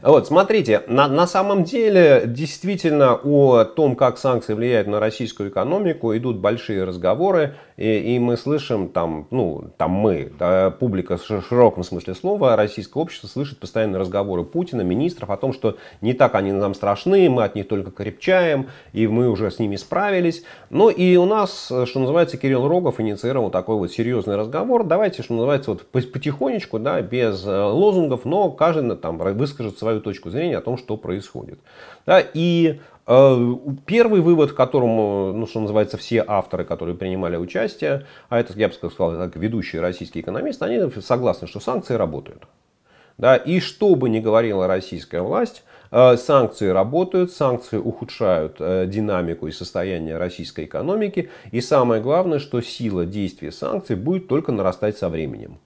Вот, смотрите, на, на самом деле, действительно, о том, как санкции влияют на российскую экономику, идут большие разговоры, и, и мы слышим там, ну, там мы, да, публика в широком смысле слова, российское общество слышит постоянные разговоры Путина, министров о том, что не так они нам страшны, мы от них только крепчаем, и мы уже с ними справились. Ну и у нас, что называется, Кирилл Рогов инициировал такой вот серьезный разговор. Давайте, что называется, вот потихонечку, да, без э, лозунгов, но каждый там выскажет свою точку зрения о том, что происходит. Да, и э, Первый вывод, к которому, ну, что называется, все авторы, которые принимали участие, а это, я бы сказал, как ведущие российские экономисты, они согласны, что санкции работают. Да, и что бы ни говорила российская власть, э, санкции работают, санкции ухудшают э, динамику и состояние российской экономики. И самое главное, что сила действия санкций будет только нарастать со временем.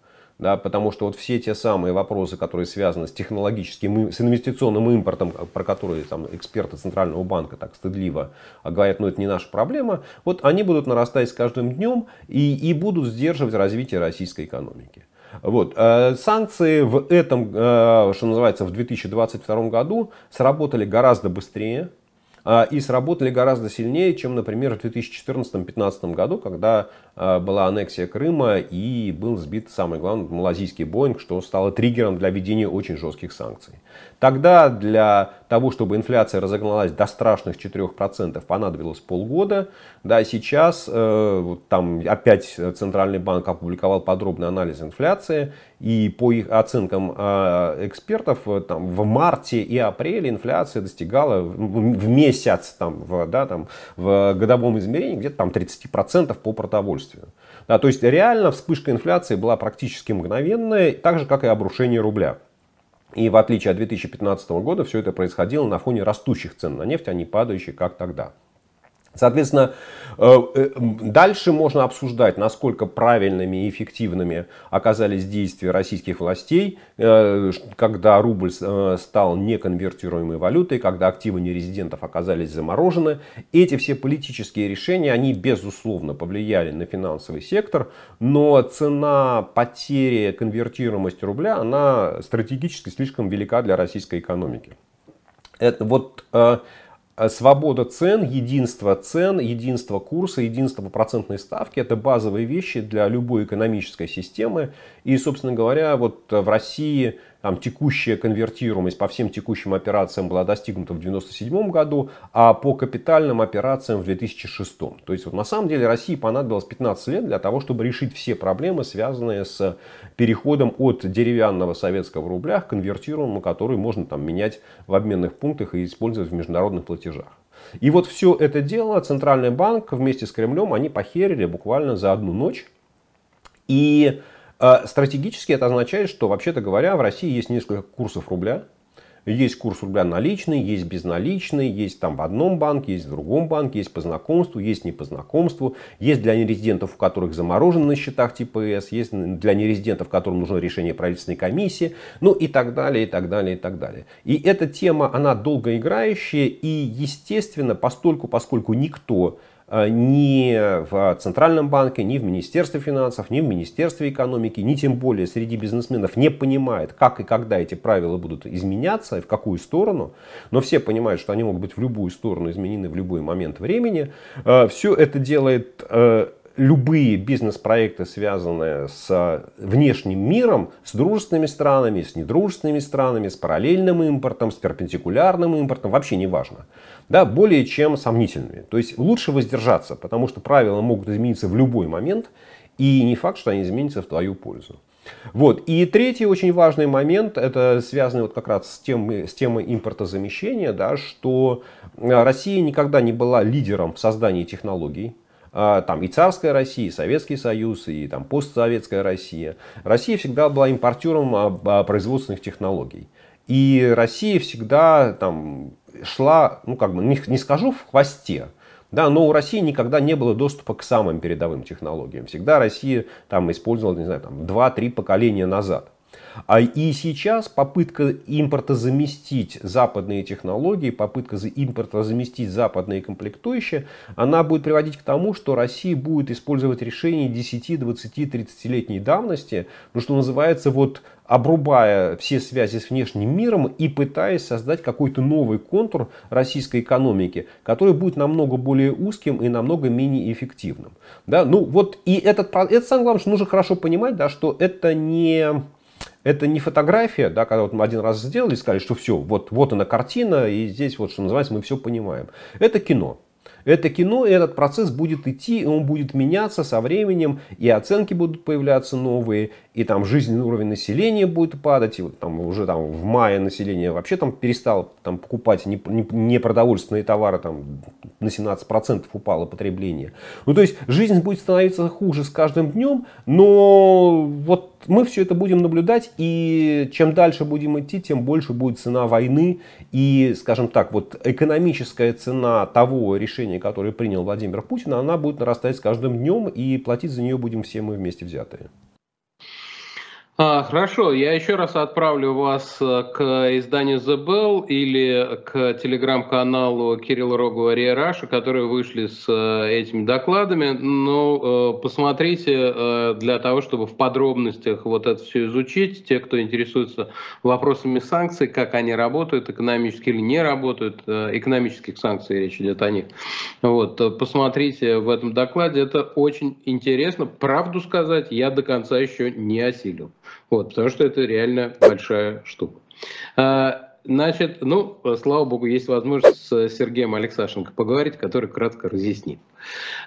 Да, потому что вот все те самые вопросы, которые связаны с технологическим, с инвестиционным импортом, про которые там, эксперты Центрального банка так стыдливо говорят, ну это не наша проблема, вот они будут нарастать с каждым днем и, и будут сдерживать развитие российской экономики. Вот. Э, санкции в этом, э, что называется, в 2022 году сработали гораздо быстрее, а, и сработали гораздо сильнее, чем, например, в 2014-2015 году, когда а, была аннексия Крыма и был сбит самый главный малазийский Боинг, что стало триггером для введения очень жестких санкций. Тогда для того, чтобы инфляция разогналась до страшных 4%, понадобилось полгода. Да, сейчас э, вот там опять Центральный банк опубликовал подробный анализ инфляции. И по их оценкам э, экспертов, там, в марте и апреле инфляция достигала в месяц, там, в, да, там, в годовом измерении где-то там 30% по продовольствию. Да, то есть реально вспышка инфляции была практически мгновенная, так же как и обрушение рубля. И в отличие от 2015 года, все это происходило на фоне растущих цен на нефть, а не падающих, как тогда. Соответственно, э, э, дальше можно обсуждать, насколько правильными и эффективными оказались действия российских властей, э, когда рубль стал неконвертируемой валютой, когда активы нерезидентов оказались заморожены. Эти все политические решения, они безусловно повлияли на финансовый сектор, но цена потери конвертируемости рубля, она стратегически слишком велика для российской экономики. Это вот свобода цен, единство цен, единство курса, единство процентной ставки – это базовые вещи для любой экономической системы. И, собственно говоря, вот в России там, текущая конвертируемость по всем текущим операциям была достигнута в 1997 году, а по капитальным операциям в 2006. То есть вот, на самом деле России понадобилось 15 лет для того, чтобы решить все проблемы, связанные с переходом от деревянного советского рубля к конвертируемому, который можно там, менять в обменных пунктах и использовать в международных платежах. И вот все это дело Центральный банк вместе с Кремлем они похерили буквально за одну ночь. И стратегически это означает, что, вообще-то говоря, в России есть несколько курсов рубля. Есть курс рубля наличный, есть безналичный, есть там в одном банке, есть в другом банке, есть по знакомству, есть не по знакомству, есть для нерезидентов, у которых заморожены на счетах ТПС, есть для нерезидентов, которым нужно решение правительственной комиссии, ну и так далее, и так далее, и так далее. И эта тема, она долгоиграющая, и естественно, постольку, поскольку никто ни в Центральном банке, ни в Министерстве финансов, ни в Министерстве экономики, ни тем более среди бизнесменов не понимает, как и когда эти правила будут изменяться и в какую сторону. Но все понимают, что они могут быть в любую сторону изменены в любой момент времени. Э, Все это делает э, любые бизнес-проекты, связанные с внешним миром, с дружественными странами, с недружественными странами, с параллельным импортом, с перпендикулярным импортом, вообще не важно да, более чем сомнительными. То есть лучше воздержаться, потому что правила могут измениться в любой момент, и не факт, что они изменятся в твою пользу. Вот. И третий очень важный момент, это связанный вот как раз с, тем, с темой импортозамещения, да, что Россия никогда не была лидером в создании технологий, а, там и царская Россия, и Советский Союз, и там постсоветская Россия. Россия всегда была импортером а, производственных технологий. И Россия всегда там шла, ну как бы, не, не скажу в хвосте, да, но у России никогда не было доступа к самым передовым технологиям. Всегда Россия там использовала, не знаю, там 2-3 поколения назад. А и сейчас попытка импорта заместить западные технологии, попытка импорта заместить западные комплектующие, она будет приводить к тому, что Россия будет использовать решения 10, 20, 30-летней давности, ну, что называется, вот обрубая все связи с внешним миром и пытаясь создать какой-то новый контур российской экономики, который будет намного более узким и намного менее эффективным. Да? Ну вот и этот, это самое главное, что нужно хорошо понимать, да, что это не это не фотография, да, когда вот мы один раз сделали, сказали, что все, вот, вот она картина, и здесь вот, что называется, мы все понимаем. Это кино. Это кино, и этот процесс будет идти, и он будет меняться со временем, и оценки будут появляться новые, и там жизненный уровень населения будет падать, и вот там уже там в мае население вообще там перестало там покупать непродовольственные товары, там на 17% упало потребление. Ну то есть жизнь будет становиться хуже с каждым днем, но вот мы все это будем наблюдать, и чем дальше будем идти, тем больше будет цена войны, и, скажем так, вот экономическая цена того решения, которое принял Владимир Путин, она будет нарастать с каждым днем, и платить за нее будем все мы вместе взятые. А, хорошо, я еще раз отправлю вас э, к изданию The Bell или к телеграм-каналу Кирилла Рогова Рия Раша, которые вышли с э, этими докладами. Ну, э, посмотрите для того, чтобы в подробностях вот это все изучить. Те, кто интересуется вопросами санкций, как они работают, экономически или не работают, экономических санкций речь идет о них. Вот, посмотрите в этом докладе, это очень интересно. Правду сказать, я до конца еще не осилил. Вот, потому что это реально большая штука. А, значит, ну, слава богу, есть возможность с Сергеем Алексашенко поговорить, который кратко разъяснит.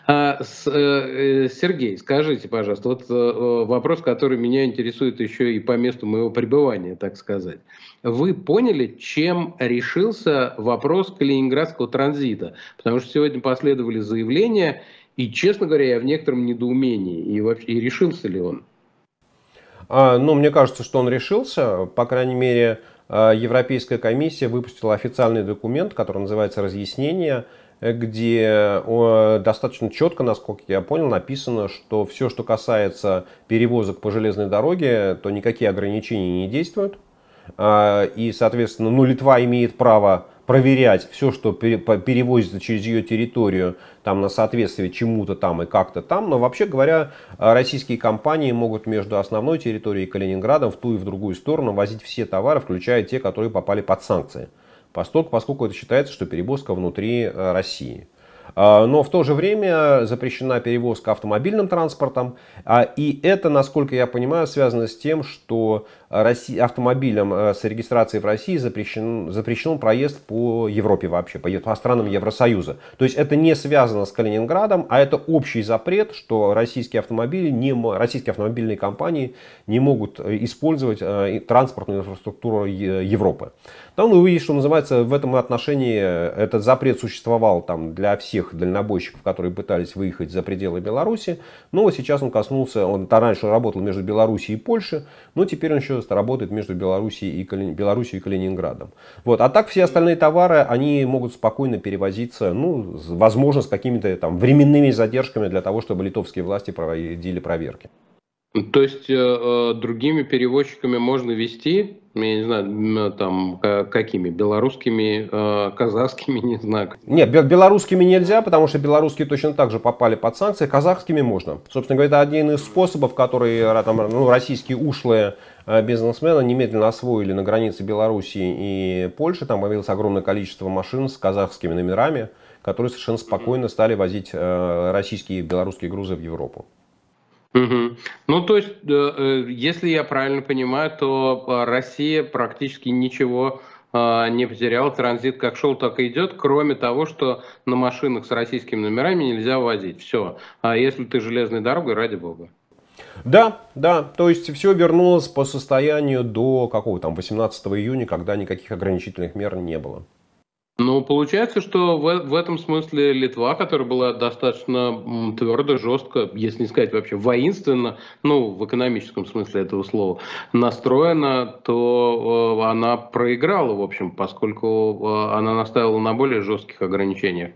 А, э, Сергей, скажите, пожалуйста, вот э, вопрос, который меня интересует еще и по месту моего пребывания, так сказать. Вы поняли, чем решился вопрос калининградского транзита? Потому что сегодня последовали заявления, и, честно говоря, я в некотором недоумении. И, вообще, и решился ли он? А, ну, мне кажется, что он решился. По крайней мере, а, Европейская комиссия выпустила официальный документ, который называется «Разъяснение», где достаточно четко, насколько я понял, написано, что все, что касается перевозок по железной дороге, то никакие ограничения не действуют. А, и, соответственно, ну, Литва имеет право проверять все, что перевозится через ее территорию, там на соответствие чему-то там и как-то там. Но вообще говоря, российские компании могут между основной территорией и Калининградом в ту и в другую сторону возить все товары, включая те, которые попали под санкции. поскольку, поскольку это считается, что перевозка внутри России. А, но в то же время запрещена перевозка автомобильным транспортом. А, и это, насколько я понимаю, связано с тем, что автомобилям э, с регистрацией в России запрещен, запрещен проезд по Европе вообще, по, по странам Евросоюза. То есть это не связано с Калининградом, а это общий запрет, что российские автомобили, не, российские автомобильные компании не могут э, использовать э, транспортную инфраструктуру Европы. Там вы увидите, что называется, в этом отношении этот запрет существовал там, для всех дальнобойщиков, которые пытались выехать за пределы Беларуси. Но сейчас он коснулся, он раньше работал между Беларусью и Польшей, но теперь он еще работает между Белоруссией и, Кали... Белоруссией и Калининградом. Вот. А так все остальные товары, они могут спокойно перевозиться, ну, возможно, с какими-то там временными задержками для того, чтобы литовские власти проводили проверки. То есть э, э, другими перевозчиками можно вести, я не знаю, там какими, белорусскими, э, казахскими, не знаю. Нет, белорусскими нельзя, потому что белорусские точно так же попали под санкции, казахскими можно. Собственно говоря, это один из способов, которые там, ну, российские ушлые э, бизнесмены немедленно освоили на границе Белоруссии и Польши. Там появилось огромное количество машин с казахскими номерами, которые совершенно спокойно стали возить э, российские и белорусские грузы в Европу. Угу. Ну, то есть, э, если я правильно понимаю, то Россия практически ничего не потеряла. Транзит как шел, так и идет, кроме того, что на машинах с российскими номерами нельзя возить. Все. А если ты железной дорогой, ради бога. Да, да, то есть все вернулось по состоянию до какого там 18 июня, когда никаких ограничительных мер не было. Ну, получается, что в, в этом смысле Литва, которая была достаточно твердо, жестко, если не сказать вообще воинственно, ну, в экономическом смысле этого слова, настроена, то э, она проиграла, в общем, поскольку э, она наставила на более жестких ограничениях.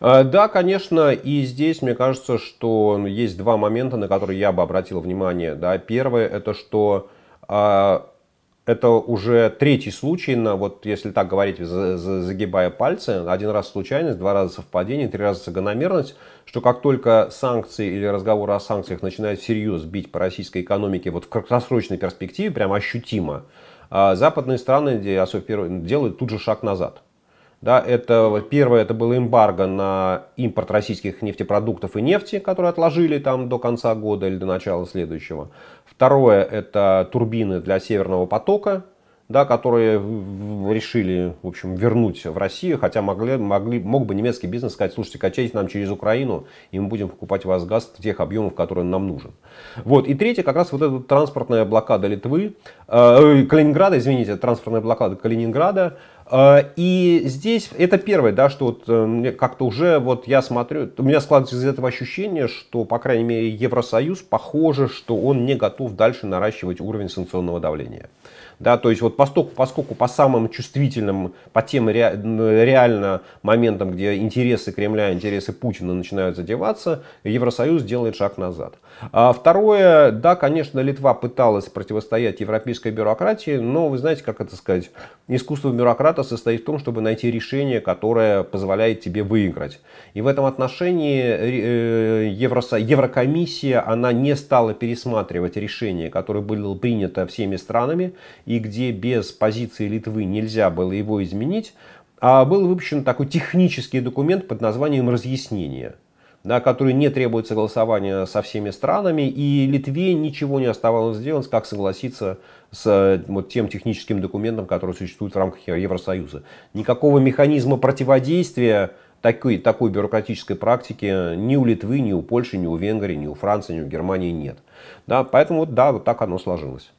Э, да, конечно, и здесь мне кажется, что есть два момента, на которые я бы обратил внимание. Да. Первое, это что а, это уже третий случай, на, вот если так говорить, загибая пальцы, один раз случайность, два раза совпадение, три раза закономерность, что как только санкции или разговоры о санкциях начинают всерьез бить по российской экономике вот в краткосрочной перспективе, прямо ощутимо, а западные страны делают тут же шаг назад. Да, это, первое, это было эмбарго на импорт российских нефтепродуктов и нефти, которые отложили там до конца года или до начала следующего. Второе, это турбины для Северного потока, да, которые решили, в общем, вернуть в Россию, хотя могли, могли, мог бы немецкий бизнес сказать, слушайте, качайте нам через Украину, и мы будем покупать у вас газ в тех объемах, которые нам нужен. Вот. И третье, как раз вот эта транспортная блокада Литвы, э, Калининграда, извините, транспортная блокада Калининграда, и здесь это первое, да, что вот э, как-то уже вот я смотрю, у меня складывается из этого ощущение, что, по крайней мере, Евросоюз, похоже, что он не готов дальше наращивать уровень санкционного давления. Да, то есть вот поскольку, поскольку по самым чувствительным, по тем ре, реально моментам, где интересы Кремля, интересы Путина начинают задеваться, Евросоюз делает шаг назад. А второе, да, конечно, Литва пыталась противостоять европейской бюрократии, но вы знаете, как это сказать, искусство бюрократа состоит в том, чтобы найти решение, которое позволяет тебе выиграть. И в этом отношении э, Евросо... Еврокомиссия, она не стала пересматривать решение, которое было принято всеми странами, и где без позиции Литвы нельзя было его изменить, а был выпущен такой технический документ под названием «Разъяснение» да, который не требует согласования со всеми странами, и Литве ничего не оставалось сделать, как согласиться с вот, тем техническим документом, который существует в рамках Евросоюза. Никакого механизма противодействия такой, такой бюрократической практики ни у Литвы, ни у Польши, ни у Венгрии, ни у Франции, ни у Германии нет. Да, поэтому да, вот так оно сложилось.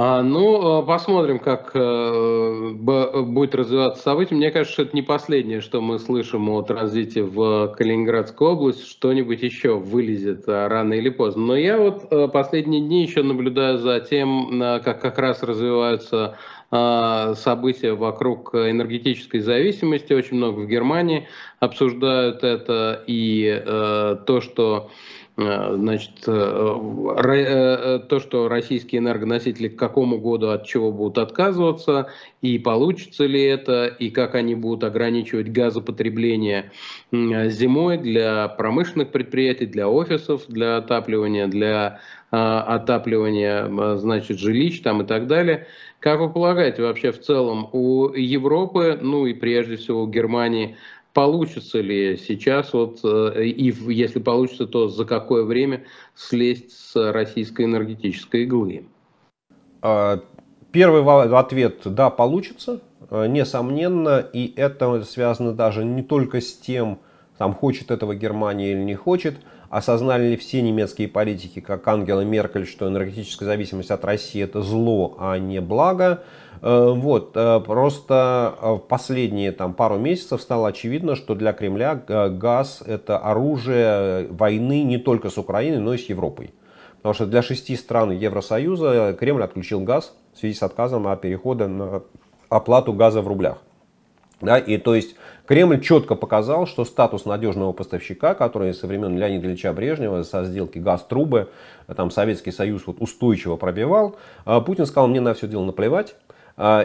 А, ну, э, посмотрим, как э, будет развиваться событие. Мне кажется, что это не последнее, что мы слышим о транзите в Калининградскую область. Что-нибудь еще вылезет э, рано или поздно. Но я вот последние дни еще наблюдаю за тем, как как раз развиваются события вокруг энергетической зависимости. Очень много в Германии обсуждают это. И то, что значит, то, что российские энергоносители к какому году от чего будут отказываться, и получится ли это, и как они будут ограничивать газопотребление зимой для промышленных предприятий, для офисов, для отапливания, для отапливания, значит, жилищ там и так далее. Как вы полагаете, вообще в целом у Европы, ну и прежде всего у Германии, получится ли сейчас, вот, э, и если получится, то за какое время слезть с российской энергетической иглы? А, первый ответ – да, получится, э, несомненно, и это связано даже не только с тем, там, хочет этого Германия или не хочет, осознали ли все немецкие политики, как Ангела Меркель, что энергетическая зависимость от России это зло, а не благо. Э, вот, э, просто в последние там, пару месяцев стало очевидно, что для Кремля газ это оружие войны не только с Украиной, но и с Европой. Потому что для шести стран Евросоюза Кремль отключил газ в связи с отказом от перехода на оплату газа в рублях. Да, и то есть Кремль четко показал, что статус надежного поставщика, который со времен Леонида Ильича Брежнева со сделки газ-трубы, там Советский Союз вот устойчиво пробивал, Путин сказал, мне на все дело наплевать,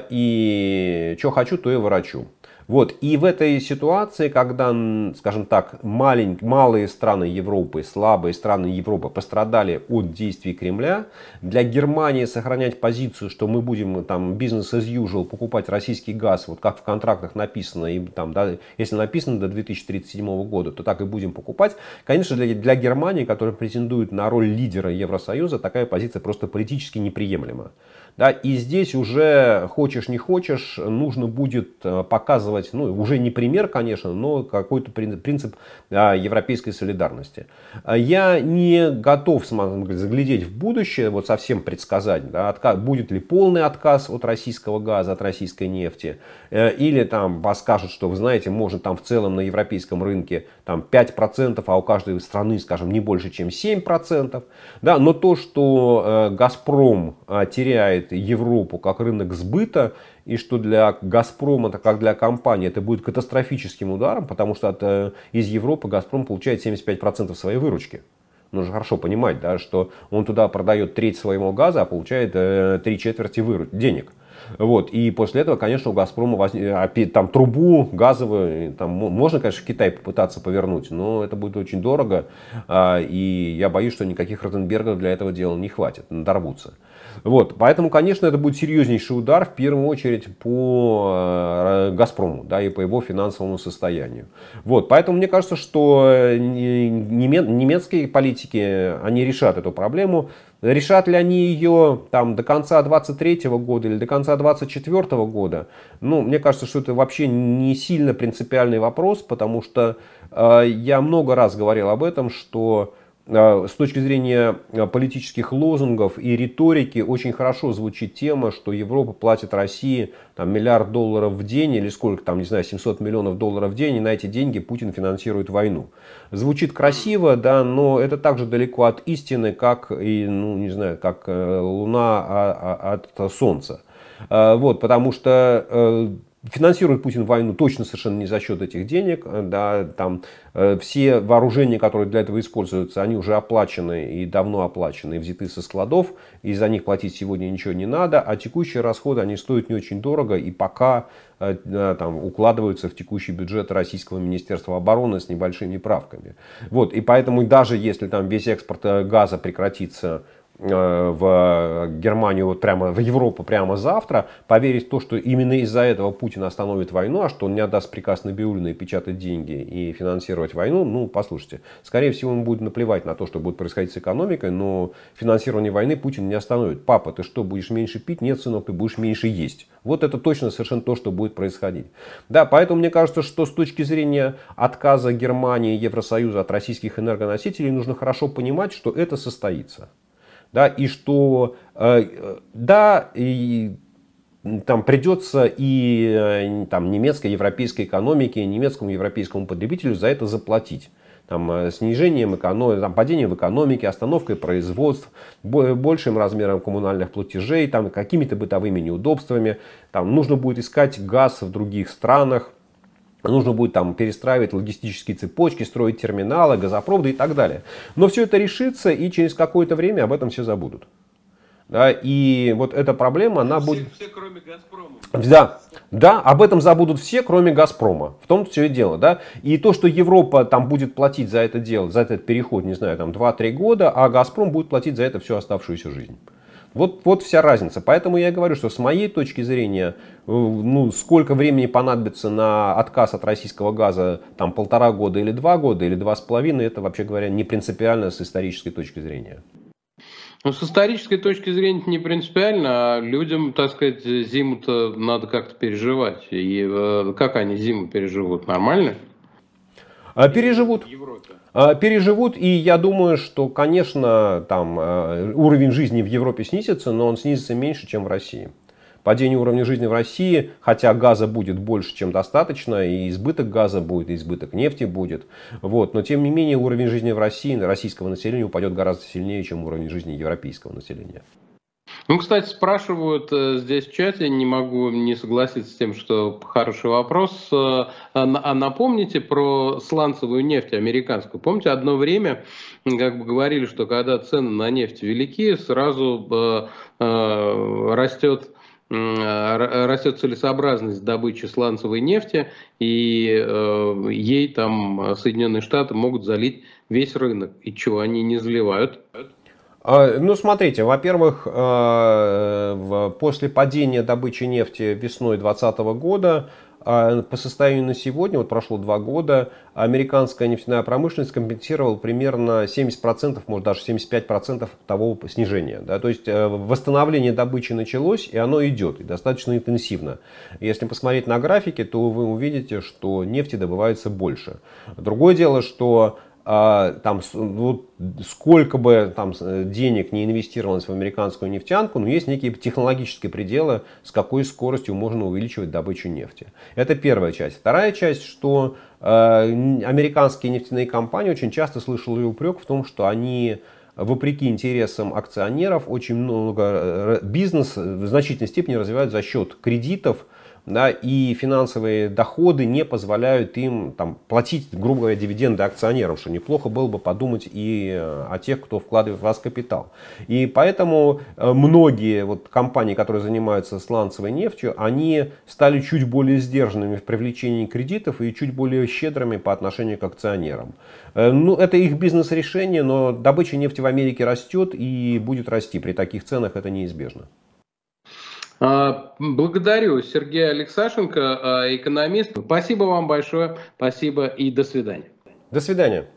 и что хочу, то и ворочу. Вот. И в этой ситуации, когда, скажем так, малень, малые страны Европы, слабые страны Европы пострадали от действий Кремля, для Германии сохранять позицию, что мы будем там бизнес as usual покупать российский газ, вот как в контрактах написано, и, там, да, если написано до 2037 года, то так и будем покупать. Конечно, для, для Германии, которая претендует на роль лидера Евросоюза, такая позиция просто политически неприемлема. Да, и здесь уже, хочешь не хочешь, нужно будет э, показывать, ну, уже не пример, конечно, но какой-то принцип а, европейской солидарности. Я не готов заглядеть в будущее, вот совсем предсказать, да, будет ли полный отказ от российского газа, от российской нефти, э, или там скажут, что, вы знаете, можно там в целом на европейском рынке там 5%, а у каждой страны, скажем, не больше, чем 7%. Да, но то, что э, «Газпром» теряет рассматривает Европу как рынок сбыта, и что для «Газпрома», как для компании, это будет катастрофическим ударом, потому что от, э, из Европы «Газпром» получает 75% своей выручки. Нужно хорошо понимать, да, что он туда продает треть своего газа, а получает э, три четверти выру... денег. Вот. И после этого, конечно, у «Газпрома» воз... Э, там трубу газовую, там, можно, конечно, в Китай попытаться повернуть, но это будет очень дорого. А, и я боюсь, что никаких Ротенбергов для этого дела не хватит, надорвутся. Вот, поэтому, конечно, это будет серьезнейший удар, в первую очередь, по э, «Газпрому» да, и по его финансовому состоянию. Вот, поэтому мне кажется, что э, немецкие политики, они решат эту проблему. Решат ли они ее там, до конца 23 года или до конца 24 года? Ну, мне кажется, что это вообще не сильно принципиальный вопрос, потому что э, я много раз говорил об этом, что с точки зрения а, политических лозунгов и риторики очень хорошо звучит тема, что Европа платит России там, миллиард долларов в день или сколько там, не знаю, 700 миллионов долларов в день, и на эти деньги Путин финансирует войну. Звучит красиво, да, но это также далеко от истины, как, и, ну, не знаю, как э, Луна а, от Солнца. Вот, потому что э, Финансирует Путин войну точно совершенно не за счет этих денег. Да, там, э, все вооружения, которые для этого используются, они уже оплачены и давно оплачены, и взяты со складов, и за них платить сегодня ничего не надо, а текущие расходы, они стоят не очень дорого, и пока э, там, укладываются в текущий бюджет Российского Министерства обороны с небольшими правками. Вот, и поэтому даже если там весь экспорт э, газа прекратится Э, в Германию, вот прямо в Европу прямо завтра, поверить в то, что именно из-за этого Путин остановит войну, а что он не отдаст приказ Набиулина и печатать деньги и финансировать войну, ну, послушайте, скорее всего, ему будет наплевать на то, что будет происходить с экономикой, но финансирование войны Путин не остановит. Папа, ты что, будешь меньше пить? Нет, сынок, ты будешь меньше есть. Вот это точно совершенно то, что будет происходить. Да, поэтому мне кажется, что с точки зрения отказа Германии и Евросоюза от российских энергоносителей нужно хорошо понимать, что это состоится да, и что, э, да, и там придется и э, там, немецкой, европейской экономике, немецкому, европейскому потребителю за это заплатить. Там, э, снижением экономики, там, падением в экономике, остановкой производств, большим размером коммунальных платежей, там, какими-то бытовыми неудобствами. Там, нужно будет искать газ в других странах. Нужно будет там перестраивать логистические цепочки, строить терминалы, газопроводы и так далее. Но все это решится, и через какое-то время об этом все забудут. Да, и вот эта проблема, она все, будет... Все, кроме Газпрома. Да, да, об этом забудут все, кроме Газпрома. В том все и дело, да. И то, что Европа там будет платить за это дело, за этот переход, не знаю, там 2-3 года, а Газпром будет платить за это всю оставшуюся жизнь. Вот, вот вся разница. Поэтому я говорю, что с моей точки зрения, э, ну, сколько времени понадобится на отказ от российского газа, там полтора года или два года, или два с половиной, это, вообще говоря, не принципиально с исторической точки зрения. Ну, с исторической точки зрения это не принципиально, а людям, так сказать, зиму-то надо как-то переживать. И э, как они зиму переживут? Нормально? А, переживут. А, переживут, и я думаю, что, конечно, там э, уровень жизни в Европе снизится, но он снизится меньше, чем в России падение уровня жизни в России, хотя газа будет больше, чем достаточно, и избыток газа будет, и избыток нефти будет. Вот. Но тем не менее уровень жизни в России, российского населения упадет гораздо сильнее, чем уровень жизни европейского населения. Ну, кстати, спрашивают э, здесь в чате, не могу не согласиться с тем, что хороший вопрос. Э, а, а напомните про сланцевую нефть американскую. Помните, одно время как бы говорили, что когда цены на нефть велики, сразу э, э, растет растет целесообразность добычи сланцевой нефти, и ей там Соединенные Штаты могут залить весь рынок. И чего, они не заливают? А, ну, смотрите, во-первых, э, после падения добычи нефти весной 2020 года а по состоянию на сегодня, вот прошло два года, американская нефтяная промышленность компенсировала примерно 70%, может даже 75% того снижения. Да? То есть э, восстановление добычи началось, и оно идет, и достаточно интенсивно. Если посмотреть на графики, то вы увидите, что нефти добывается больше. Другое дело, что там, ну, сколько бы там денег не инвестировалось в американскую нефтянку, но есть некие технологические пределы, с какой скоростью можно увеличивать добычу нефти. Это первая часть. Вторая часть, что э, американские нефтяные компании очень часто слышали упрек в том, что они вопреки интересам акционеров, очень много э, бизнес в значительной степени развивают за счет кредитов, да, и финансовые доходы не позволяют им там, платить, грубо говоря, дивиденды акционерам, что неплохо было бы подумать и э, о тех, кто вкладывает в вас капитал. И поэтому э, многие вот, компании, которые занимаются сланцевой нефтью, они стали чуть более сдержанными в привлечении кредитов и чуть более щедрыми по отношению к акционерам. Э, ну, это их бизнес-решение, но добыча нефти в Америке растет и будет расти. При таких ценах это неизбежно. А, благодарю Сергея Алексашенко, а, экономист. Спасибо вам большое. Спасибо и до свидания. До свидания.